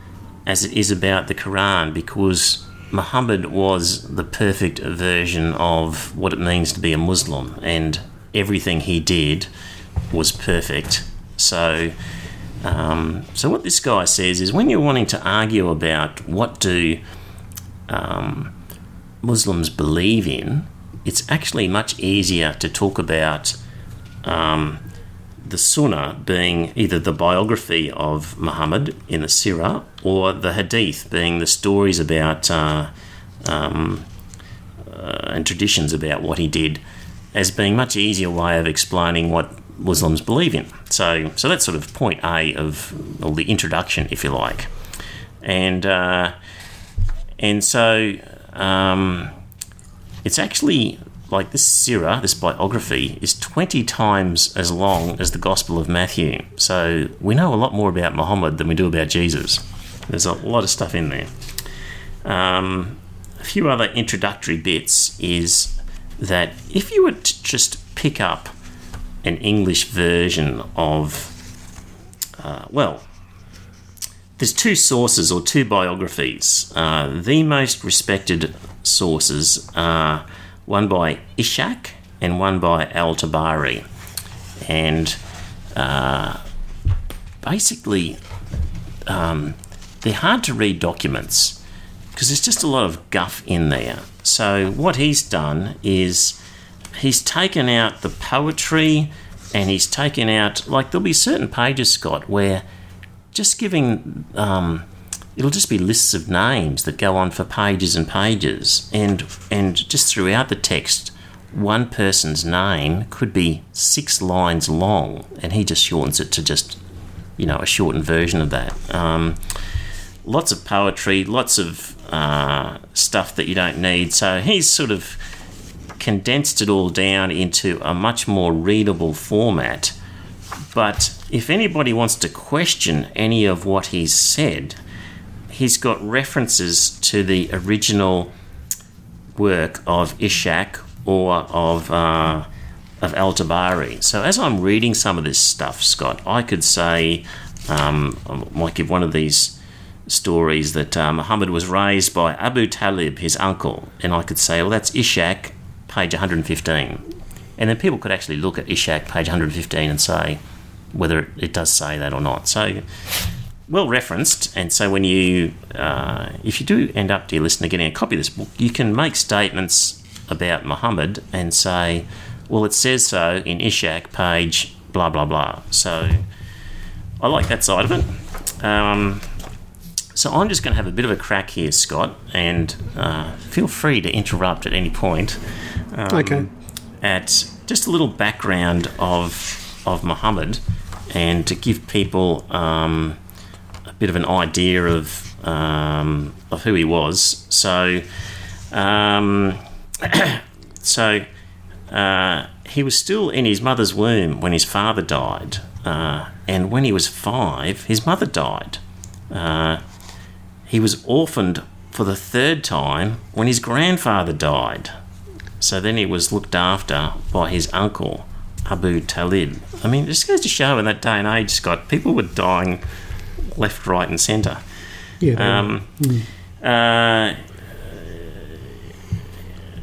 as it is about the Quran because Muhammad was the perfect version of what it means to be a Muslim, and everything he did was perfect. So, um, so what this guy says is, when you're wanting to argue about what do um, Muslims believe in, it's actually much easier to talk about um, the Sunnah being either the biography of Muhammad in the Sirah or the Hadith being the stories about uh, um, uh, and traditions about what he did as being much easier way of explaining what Muslims believe in. So, so that's sort of point A of or the introduction, if you like, and uh, and so um, it's actually like this sirah, this biography, is 20 times as long as the Gospel of Matthew. So we know a lot more about Muhammad than we do about Jesus. There's a lot of stuff in there. Um, a few other introductory bits is that if you were to just pick up an English version of, uh, well, there's two sources or two biographies. Uh, the most respected sources are one by Ishak and one by Al Tabari. And uh, basically, um, they're hard to read documents because there's just a lot of guff in there. So, what he's done is he's taken out the poetry and he's taken out, like, there'll be certain pages, Scott, where just giving. Um, it'll just be lists of names that go on for pages and pages. And and just throughout the text one person's name could be six lines long and he just shortens it to just you know a shortened version of that. Um, lots of poetry lots of uh, stuff that you don't need. So he's sort of condensed it all down into a much more readable format. But if anybody wants to question any of what he's said he's got references to the original work of Ishak or of uh, of Al Tabari. So as I'm reading some of this stuff, Scott, I could say um, I might give one of these stories that uh, Muhammad was raised by Abu Talib, his uncle, and I could say, well, that's Ishak, page 115, and then people could actually look at Ishak, page 115, and say whether it does say that or not. So well referenced, and so when you, uh, if you do end up, dear listener, getting a copy of this book, you can make statements about Muhammad and say, well, it says so in Ishak, page blah blah blah. So I like that side of it. Um, so I'm just going to have a bit of a crack here, Scott, and uh, feel free to interrupt at any point. Um, Okay. At just a little background of of Muhammad, and to give people. Um, bit of an idea of um, of who he was. So, um, [CLEARS THROAT] so uh, he was still in his mother's womb when his father died, uh, and when he was five, his mother died. Uh, he was orphaned for the third time when his grandfather died. So then he was looked after by his uncle, Abu Talib. I mean, this goes to show in that day and age, Scott, people were dying left, right, and centre. Yeah. Um, uh,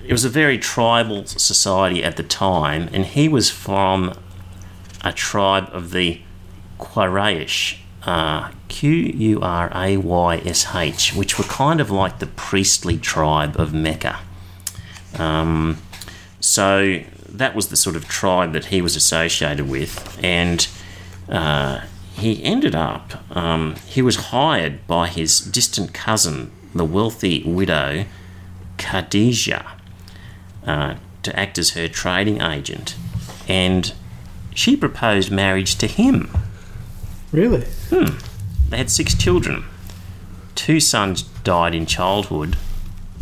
it was a very tribal society at the time, and he was from a tribe of the Quraysh, uh, Q U R A Y S H, which were kind of like the priestly tribe of Mecca. Um, so that was the sort of tribe that he was associated with, and uh, he ended up, um, he was hired by his distant cousin, the wealthy widow Khadijah, uh, to act as her trading agent, and she proposed marriage to him. really? Hmm. They had six children. Two sons died in childhood.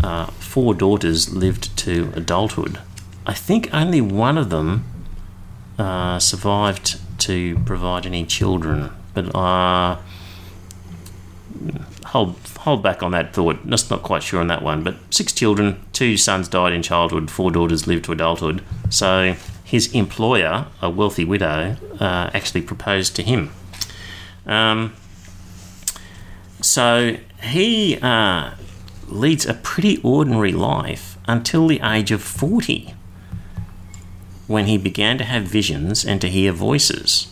Uh, four daughters lived to adulthood. I think only one of them uh, survived to provide any children, but uh, hold hold back on that thought. Just not quite sure on that one. But six children, two sons died in childhood, four daughters lived to adulthood. So his employer, a wealthy widow, uh, actually proposed to him. Um, so he uh, leads a pretty ordinary life until the age of 40 when he began to have visions and to hear voices.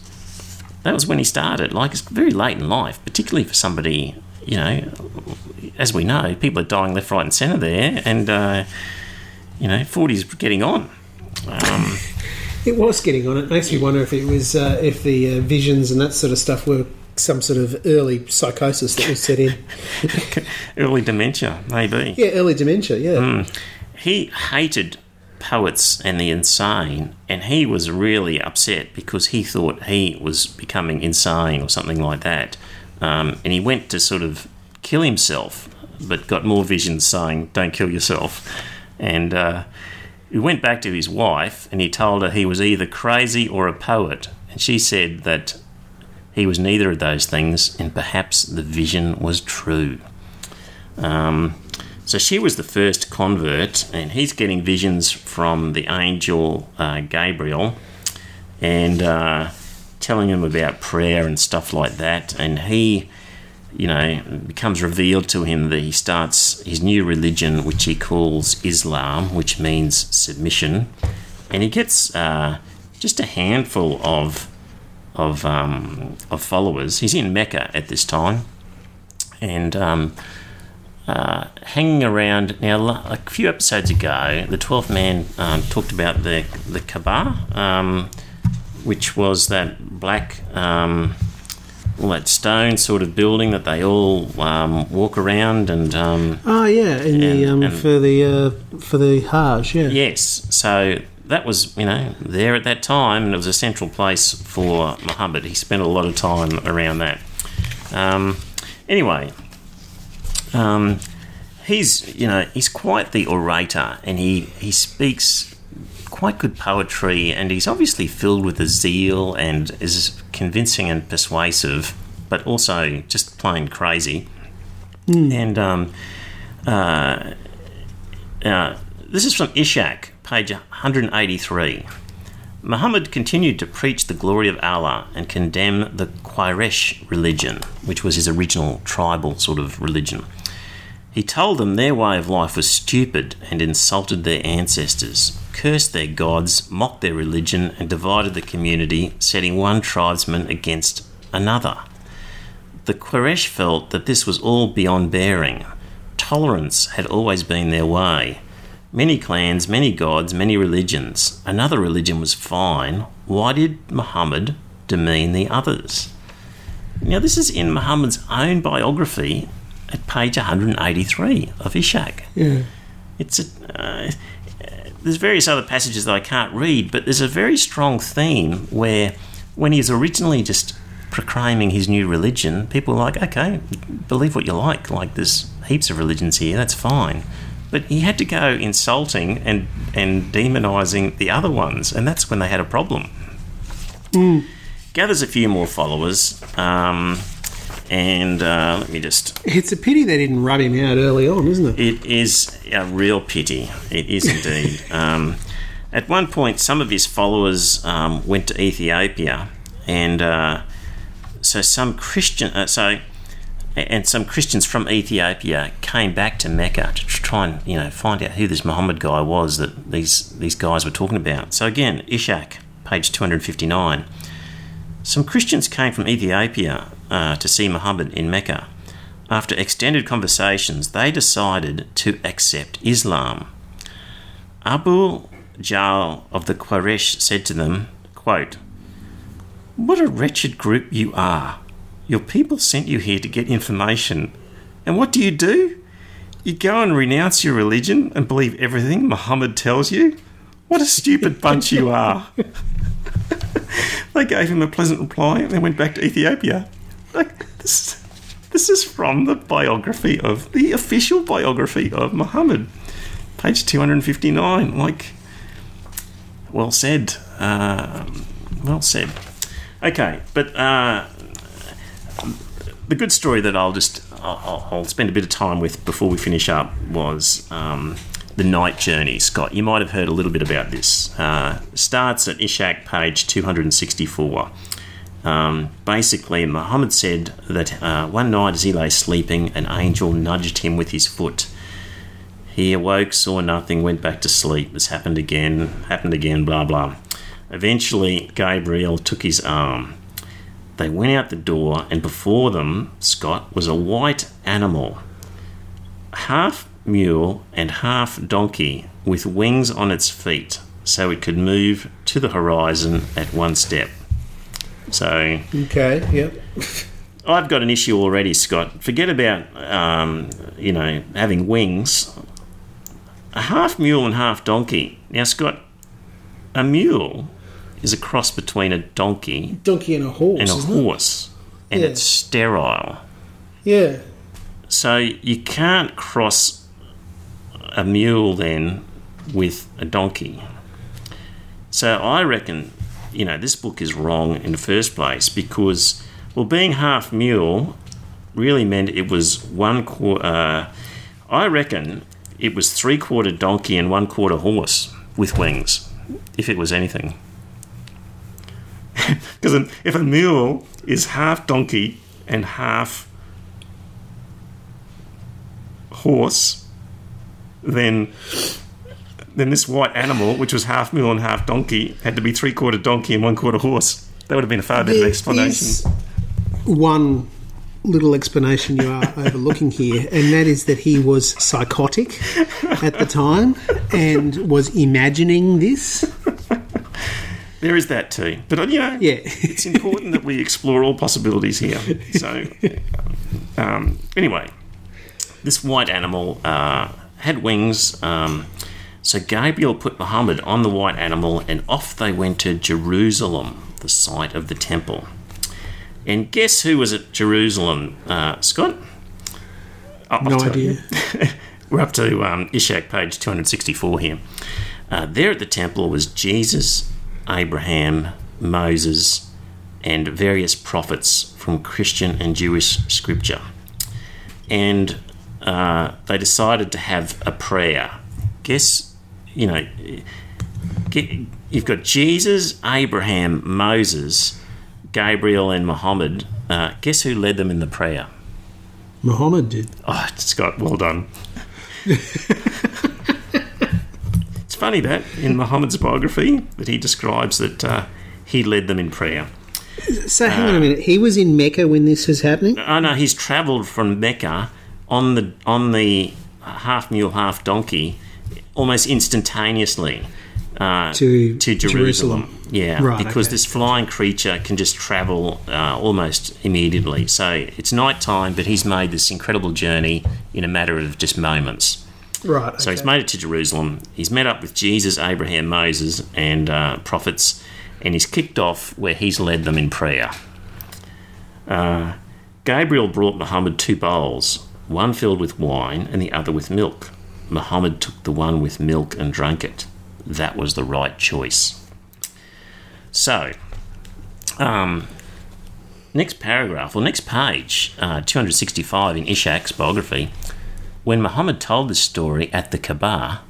That was when he started. Like, it's very late in life, particularly for somebody, you know, as we know, people are dying left, right, and centre there, and, uh, you know, 40's getting on. Um, [LAUGHS] It was getting on. It makes me wonder if it was uh, if the uh, visions and that sort of stuff were some sort of early psychosis that was set in. [LAUGHS] early dementia, maybe. yeah, early dementia. Yeah. He hated poets and the insane, and he was really upset because he thought he was becoming insane or something like that. Um, and he went to sort of kill himself, but got more visions saying, Don't kill yourself. And uh, he went back to his wife and he told her he was either crazy or a poet. And she said that he was neither of those things, and perhaps the vision was true. Um, so she was the first convert, and he's getting visions from the angel uh, Gabriel and uh, telling him about prayer and stuff like that. And he, you know, becomes revealed to him that he starts his new religion, which he calls Islam, which means submission. And he gets uh, just a handful of of um, of followers. He's in Mecca at this time, and um, uh, hanging around. Now, a few episodes ago, the Twelfth Man um, talked about the the Kaaba, um, which was that black. Um, well, that stone sort of building that they all um, walk around and oh yeah, in the and- um, and- for the uh, for the Hajj, yeah. Yes, so that was, you know, there at that time, and it was a central place for Muhammad. He spent a lot of time around that. Um, anyway, um, he's, you know, he's quite the orator, and he, he speaks quite good poetry, and he's obviously filled with a zeal and is convincing and persuasive, but also just plain crazy. And um, uh, uh, this is from Ishak, page 183. Muhammad continued to preach the glory of Allah and condemn the Quraysh religion, which was his original tribal sort of religion. He told them their way of life was stupid and insulted their ancestors, cursed their gods, mocked their religion, and divided the community, setting one tribesman against another. The Quraysh felt that this was all beyond bearing. Tolerance had always been their way. Many clans, many gods, many religions. Another religion was fine. Why did Muhammad demean the others? Now, this is in Muhammad's own biography at page 183 of Ishak. Yeah. It's a, uh, there's various other passages that I can't read, but there's a very strong theme where when he's originally just proclaiming his new religion, people are like, okay, believe what you like. Like there's heaps of religions here, that's fine. But he had to go insulting and, and demonising the other ones, and that's when they had a problem. Gathers a few more followers, um, and uh, let me just It's a pity they didn't rub him out early on, isn't it? it is a real pity. It is [LAUGHS] indeed. um, at one point, some of his followers um, went to Ethiopia, and uh, so some Christian, uh, so and some Christians from Ethiopia came back to Mecca to try and you know find out who this Muhammad guy was that these these guys were talking about. So again, Ishak, page two hundred fifty nine. Some Christians came from Ethiopia uh, to see Muhammad in Mecca. After extended conversations, they decided to accept Islam. Abu Jahl of the Quraysh said to them, quote, What a wretched group you are. Your people sent you here to get information. And what do you do? You go and renounce your religion and believe everything Muhammad tells you? What a stupid [LAUGHS] bunch you are. [LAUGHS] they gave him a pleasant reply and they went back to Ethiopia. Like this, this is from the biography of the official biography of Muhammad, page two hundred fifty nine. Like, well said, um, well said. Okay, but uh, the good story that I'll just I'll, I'll spend a bit of time with before we finish up was um, the night journey. Scott, you might have heard a little bit about this. Uh, starts at Ishak, page two hundred and sixty four. Um, basically, Muhammad said that uh, one night as he lay sleeping, an angel nudged him with his foot. He awoke, saw nothing, went back to sleep. This happened again, happened again, blah blah. Eventually, Gabriel took his arm. They went out the door, and before them, Scott, was a white animal, half mule and half donkey, with wings on its feet, so it could move to the horizon at one step. So Okay, yep. I've got an issue already, Scott. Forget about um, you know having wings. A half mule and half donkey. Now, Scott, a mule is a cross between a donkey Donkey and a horse. and a isn't it? horse, and Yeah. it's sterile. Yeah. So you can't cross a mule then with a donkey. So I reckon, you know, this book is wrong in the first place because, well, being half mule really meant it was one quarter. Uh, I reckon it was three quarter donkey and one quarter horse with wings, if it was anything. [LAUGHS] Because if a mule is half donkey and half horse, then then this white animal, which was half mule and half donkey, had to be three quarter donkey and one quarter horse. That would have been a far better There explanation. one little explanation you are [LAUGHS] overlooking here, and that is that he was psychotic at the time and was imagining this. [LAUGHS] There is that too. But you know, Yeah. it's important that we explore all possibilities here. So, um, anyway, this white animal uh, had wings. Um, so Gabriel put Muhammad on the white animal, and off they went to Jerusalem, the site of the temple. And guess who was at Jerusalem, uh, Scott? I'll No idea. [LAUGHS] We're up to um, Ishak, page 264 here. Uh, there at the temple was Jesus, Abraham, Moses, and various prophets from Christian and Jewish scripture. And uh, they decided to have a prayer. Guess, you know, you've got Jesus, Abraham, Moses, Gabriel, and Muhammad. Uh, guess who led them in the prayer? Muhammad did. Oh, Scott, well done. it's funny that in Muhammad's biography that he describes that uh, he led them in prayer. So hang on a minute. He was in Mecca when this was happening. Oh no, he's travelled from Mecca on the on the half mule, half donkey, almost instantaneously uh, To to Jerusalem. Jerusalem. Yeah, Right, because okay. this flying creature can just travel uh, almost immediately. So it's night time, but he's made this incredible journey in a matter of just moments. Right. So he's made it to Jerusalem. He's met up with Jesus, Abraham, Moses, and uh, prophets, and he's kicked off where he's led them in prayer. Uh, Gabriel brought Muhammad two bowls, one filled with wine and the other with milk. Muhammad took the one with milk and drank it. That was the right choice. So, um, next paragraph, or next page, uh, 265 in Ishak's biography. When Muhammad told this story at the Kaaba,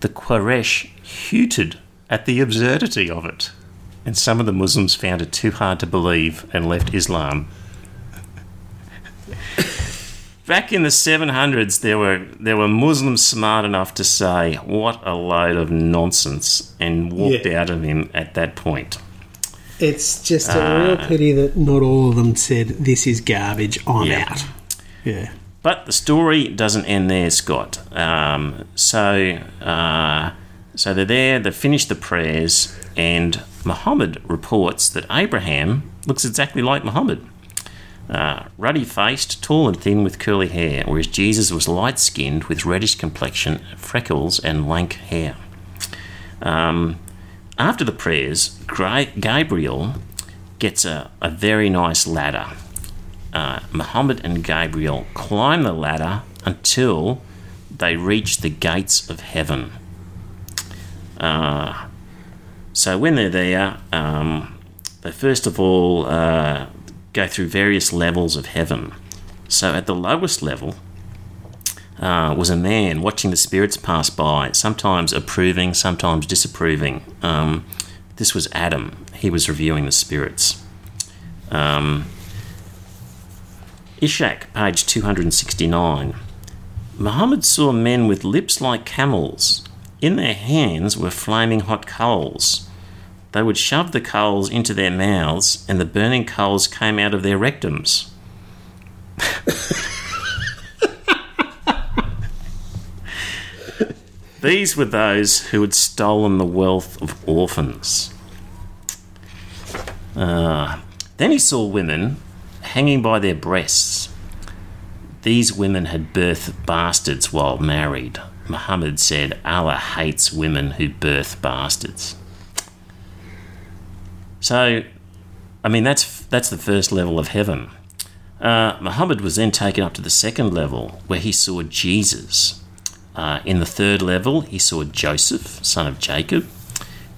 the Quraysh hooted at the absurdity of it, and some of the Muslims found it too hard to believe and left Islam. Back in the 700s, there were there were Muslims smart enough to say, "What a load of nonsense," and walked Yeah. out of him at that point. It's just a Uh, real pity that not all of them said, This is garbage, I'm Yeah. out. Yeah. But the story doesn't end there, Scott. Um, so, uh, so they're there. They finish the prayers, and Muhammad reports that Abraham looks exactly like Muhammad, uh, ruddy-faced, tall and thin, with curly hair, whereas Jesus was light-skinned with reddish complexion, freckles, and lank hair. Um, after the prayers, Gabriel gets a, a very nice ladder uh, Muhammad and Gabriel climb the ladder until they reach the gates of heaven. Uh, so when they're there, um, they first of all uh, go through various levels of heaven. So at the lowest level uh, was a man watching the spirits pass by, sometimes approving, sometimes disapproving. Um, this was Adam. He was reviewing the spirits. Um, Ishak, page 269. Muhammad saw men with lips like camels. In their hands were flaming hot coals. They would shove the coals into their mouths, and the burning coals came out of their rectums. [LAUGHS] These were those who had stolen the wealth of orphans. Uh, then he saw women hanging by their breasts. These women had birthed bastards while married. Muhammad said, Allah hates women who birth bastards. So, I mean, that's, that's the first level of heaven. Uh, Muhammad was then taken up to the second level where he saw Jesus. Uh, in the third level, he saw Joseph, son of Jacob.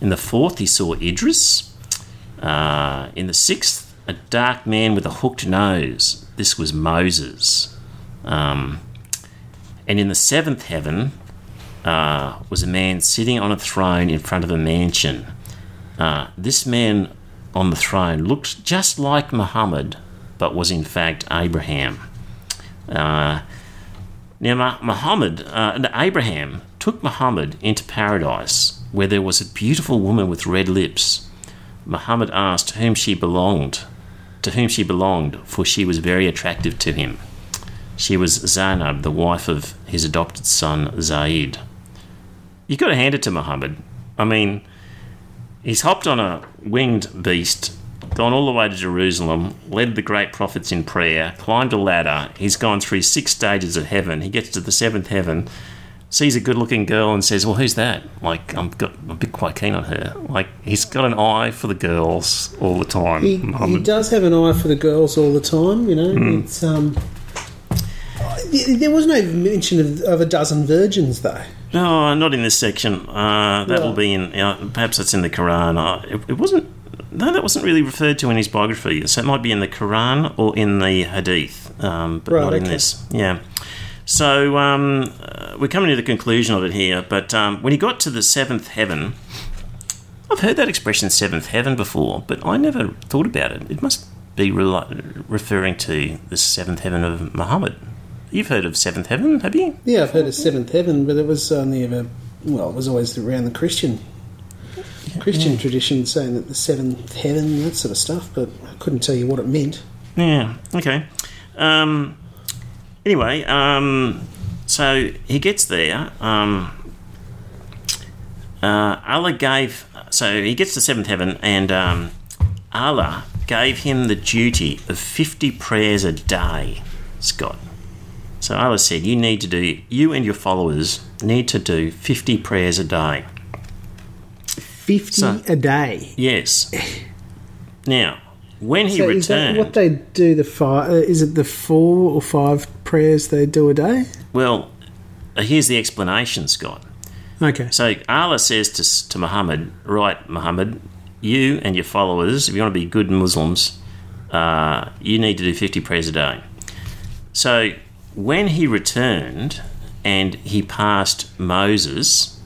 In the fourth, he saw Idris. Uh, in the sixth, a dark man with a hooked nose. This was Moses. Um, and in the seventh heaven uh, was a man sitting on a throne in front of a mansion. Uh, this man on the throne looked just like Muhammad, but was in fact Abraham. Uh, now, Muhammad, uh, Abraham took Muhammad into paradise, where there was a beautiful woman with red lips. Muhammad asked whom she belonged, to whom she belonged, for she was very attractive to him. She was Zainab, the wife of his adopted son Zaid. You've got to hand it to Muhammad. I mean, he's hopped on a winged beast, gone all the way to Jerusalem, led the great prophets in prayer, climbed a ladder. He's gone through six stages of heaven. He gets to the seventh heaven, sees a good-looking girl, and says, "Well, who's that?" Like, I'm got I'm a bit quite keen on her. Like, he's got an eye for the girls all the time. He, he does have an eye for the girls all the time. You know, Hmm. it's um. There was no mention of, of a dozen virgins, though. No, not in this section. Uh, that will be in. Uh, perhaps that's in the Quran. Uh, it, it wasn't. No, that wasn't really referred to in his biography. So it might be in the Quran or in the Hadith, um, but Right, not in okay. this. Yeah. So um, uh, we're coming to the conclusion of it here. But um, when he got to the seventh heaven, I've heard that expression "seventh heaven" before, but I never thought about it. It must be rela- referring to the seventh heaven of Muhammad. You've heard of seventh heaven, have you? Yeah, I've heard of seventh heaven, but it was only ever well, it was always around the Christian Christian tradition, saying that the seventh heaven, that sort of stuff. But I couldn't tell you what it meant. Yeah. Okay. Um, anyway, um, so he gets there. Um, uh, Allah gave. So he gets to seventh heaven, and um, Allah gave him the duty of fifty prayers a day. Scott. So Allah said, "You need to do. You and your followers need to do fifty prayers a day." Fifty So- a day. Yes. Now, when he So returned, what they do? The five? Uh, is it the four or five prayers they do a day? well, uh, here's the explanation, Scott. Okay. So Allah says to, to Muhammad, right, Muhammad, you and your followers, if you want to be good Muslims, uh, you need to do 50 prayers a day. So when he returned and he passed Moses,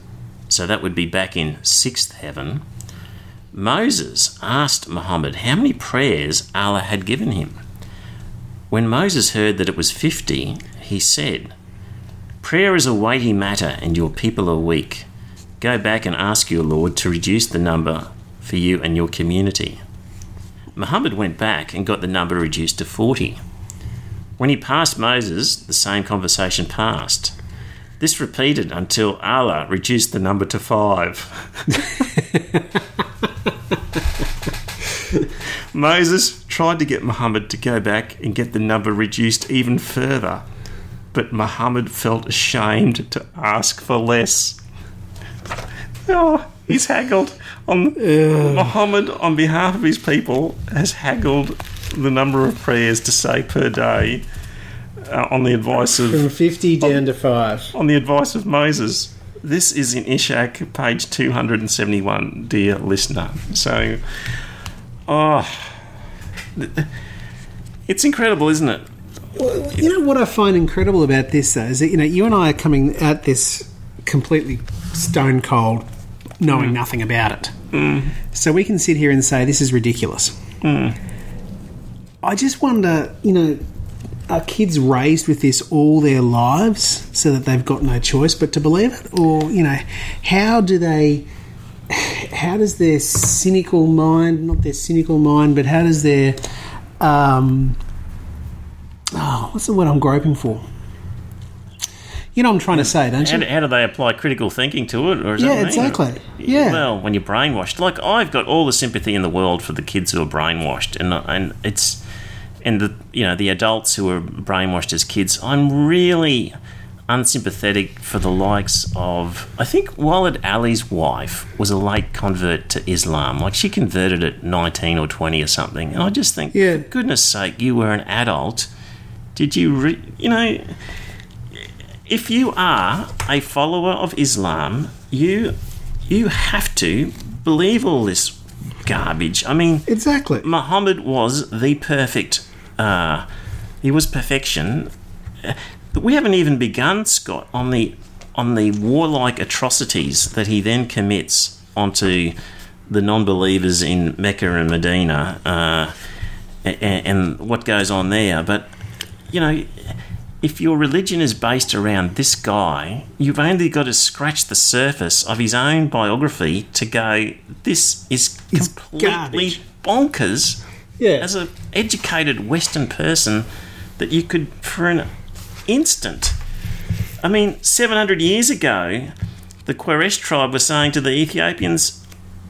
so that would be back in sixth heaven, Moses asked Muhammad how many prayers Allah had given him. When Moses heard that it was 50, he said, Prayer is a weighty matter, and your people are weak. Go back and ask your Lord to reduce the number for you and your community. Muhammad went back and got the number reduced to 40. When he passed Moses, the same conversation passed. This repeated until Allah reduced the number to five. [LAUGHS] Moses tried to get Muhammad to go back and get the number reduced even further, but Muhammad felt ashamed to ask for less. Oh, he's haggled on Muhammad on behalf of his people has haggled the number of prayers to say per day uh, on the advice of From fifty down to five. on the advice of Moses. This is in Ishaq, page 271, dear listener. So, oh, it's incredible, isn't it? You know what I find incredible about this, though, is that you know you and I are coming at this completely stone cold, knowing mm. nothing about it. Mm. So we can sit here and say this is ridiculous. Mm. I just wonder, you know, are kids raised with this all their lives so that they've got no choice but to believe it, or you know, how do they? How does their cynical mind, not their cynical mind, but how does their um, oh, what's the word I'm groping for? You know what I'm trying to say, don't How you? how do they apply critical thinking to it? Or is Yeah, mean? exactly. Yeah. Well, when you're brainwashed, like I've got all the sympathy in the world for the kids who are brainwashed, and and it's and the you know the adults who were brainwashed as kids. I'm really, unsympathetic for the likes of. I think Waleed Aly's wife was a late convert to Islam. Like she converted at 19 or 20 or something. And I just think, Yeah. for goodness sake, you were an adult. Did you, re- you know, if you are a follower of Islam, you you have to believe all this garbage. I mean, Exactly. Muhammad was the perfect. Uh, he was perfection. Uh, we haven't even begun, Scott, on the on the warlike atrocities that he then commits onto the non-believers in Mecca and Medina, uh, and, and what goes on there. But you know, if your religion is based around this guy, you've only got to scratch the surface of his own biography to go, this is completely bonkers. Yeah. As an educated Western person, that you could, for an instant, I mean, 700 years ago, the Quraysh tribe were saying to the Ethiopians,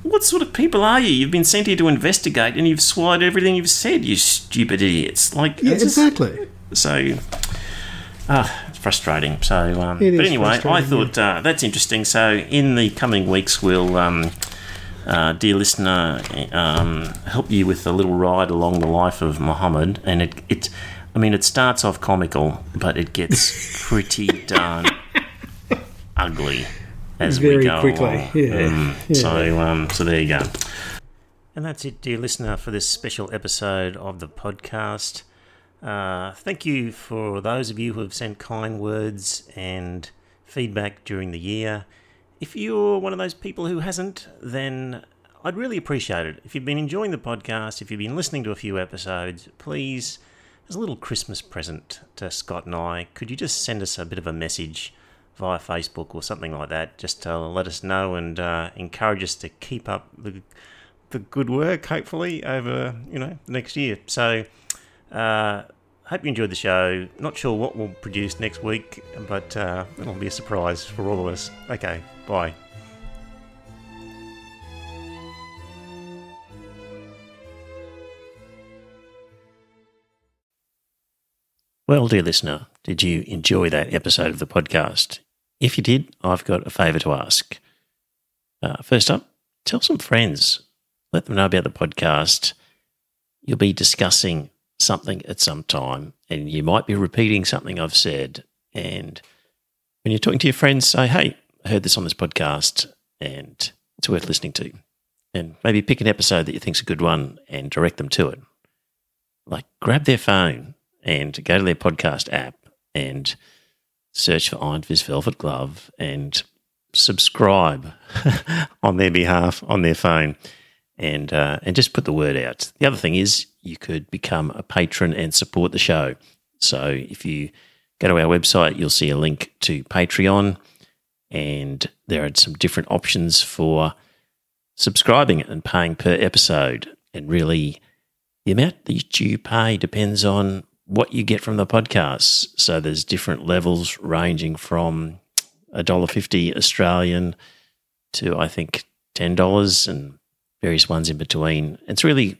what sort of people are you? You've been sent here to investigate and you've swallowed everything you've said, you stupid idiots. Like, Yeah, it's just- exactly. so ah, it's frustrating. So, um, but anyway, I thought uh, that's interesting. So, in the coming weeks, we'll, um, uh, dear listener, um, help you with a little ride along the life of Muhammad, and it, it, I mean, it starts off comical, but it gets [LAUGHS] pretty darn ugly as we Very go quickly, along. yeah, Mm, yeah. So, um, so there you go. And that's it, dear listener, for this special episode of the podcast. Uh, thank you for those of you who have sent kind words and feedback during the year. If you're one of those people who hasn't, then I'd really appreciate it. If you've been enjoying the podcast, if you've been listening to a few episodes, please, as a little Christmas present to Scott and I, could you just send us a bit of a message via Facebook or something like that, just to let us know and uh, encourage us to keep up the the good work, hopefully, over you know next year. So, uh, hope you enjoyed the show. Not sure what we'll produce next week, but uh, it'll be a surprise for all of us. Okay, bye. Well, dear listener, did you enjoy that episode of the podcast? If you did, I've got a favour to ask. Uh, first up, tell some friends. Let them know about the podcast. You'll be discussing something at some time, and you might be repeating something I've said. And when you're talking to your friends, say, hey, I heard this on this podcast, and it's worth listening to. And maybe pick an episode that you think's a good one and direct them to it. Like, grab their phone and go to their podcast app and search for Iron Fist Velvet Glove and subscribe [LAUGHS] on their behalf on their phone and uh, and just put the word out. The other thing is you could become a patron and support the show. So if you go to our website, you'll see a link to Patreon, and there are some different options for subscribing and paying per episode. And really, the amount that you pay depends on what you get from the podcast. So there's different levels ranging from a dollar fifty Australian to I think ten dollars and various ones in between. It's really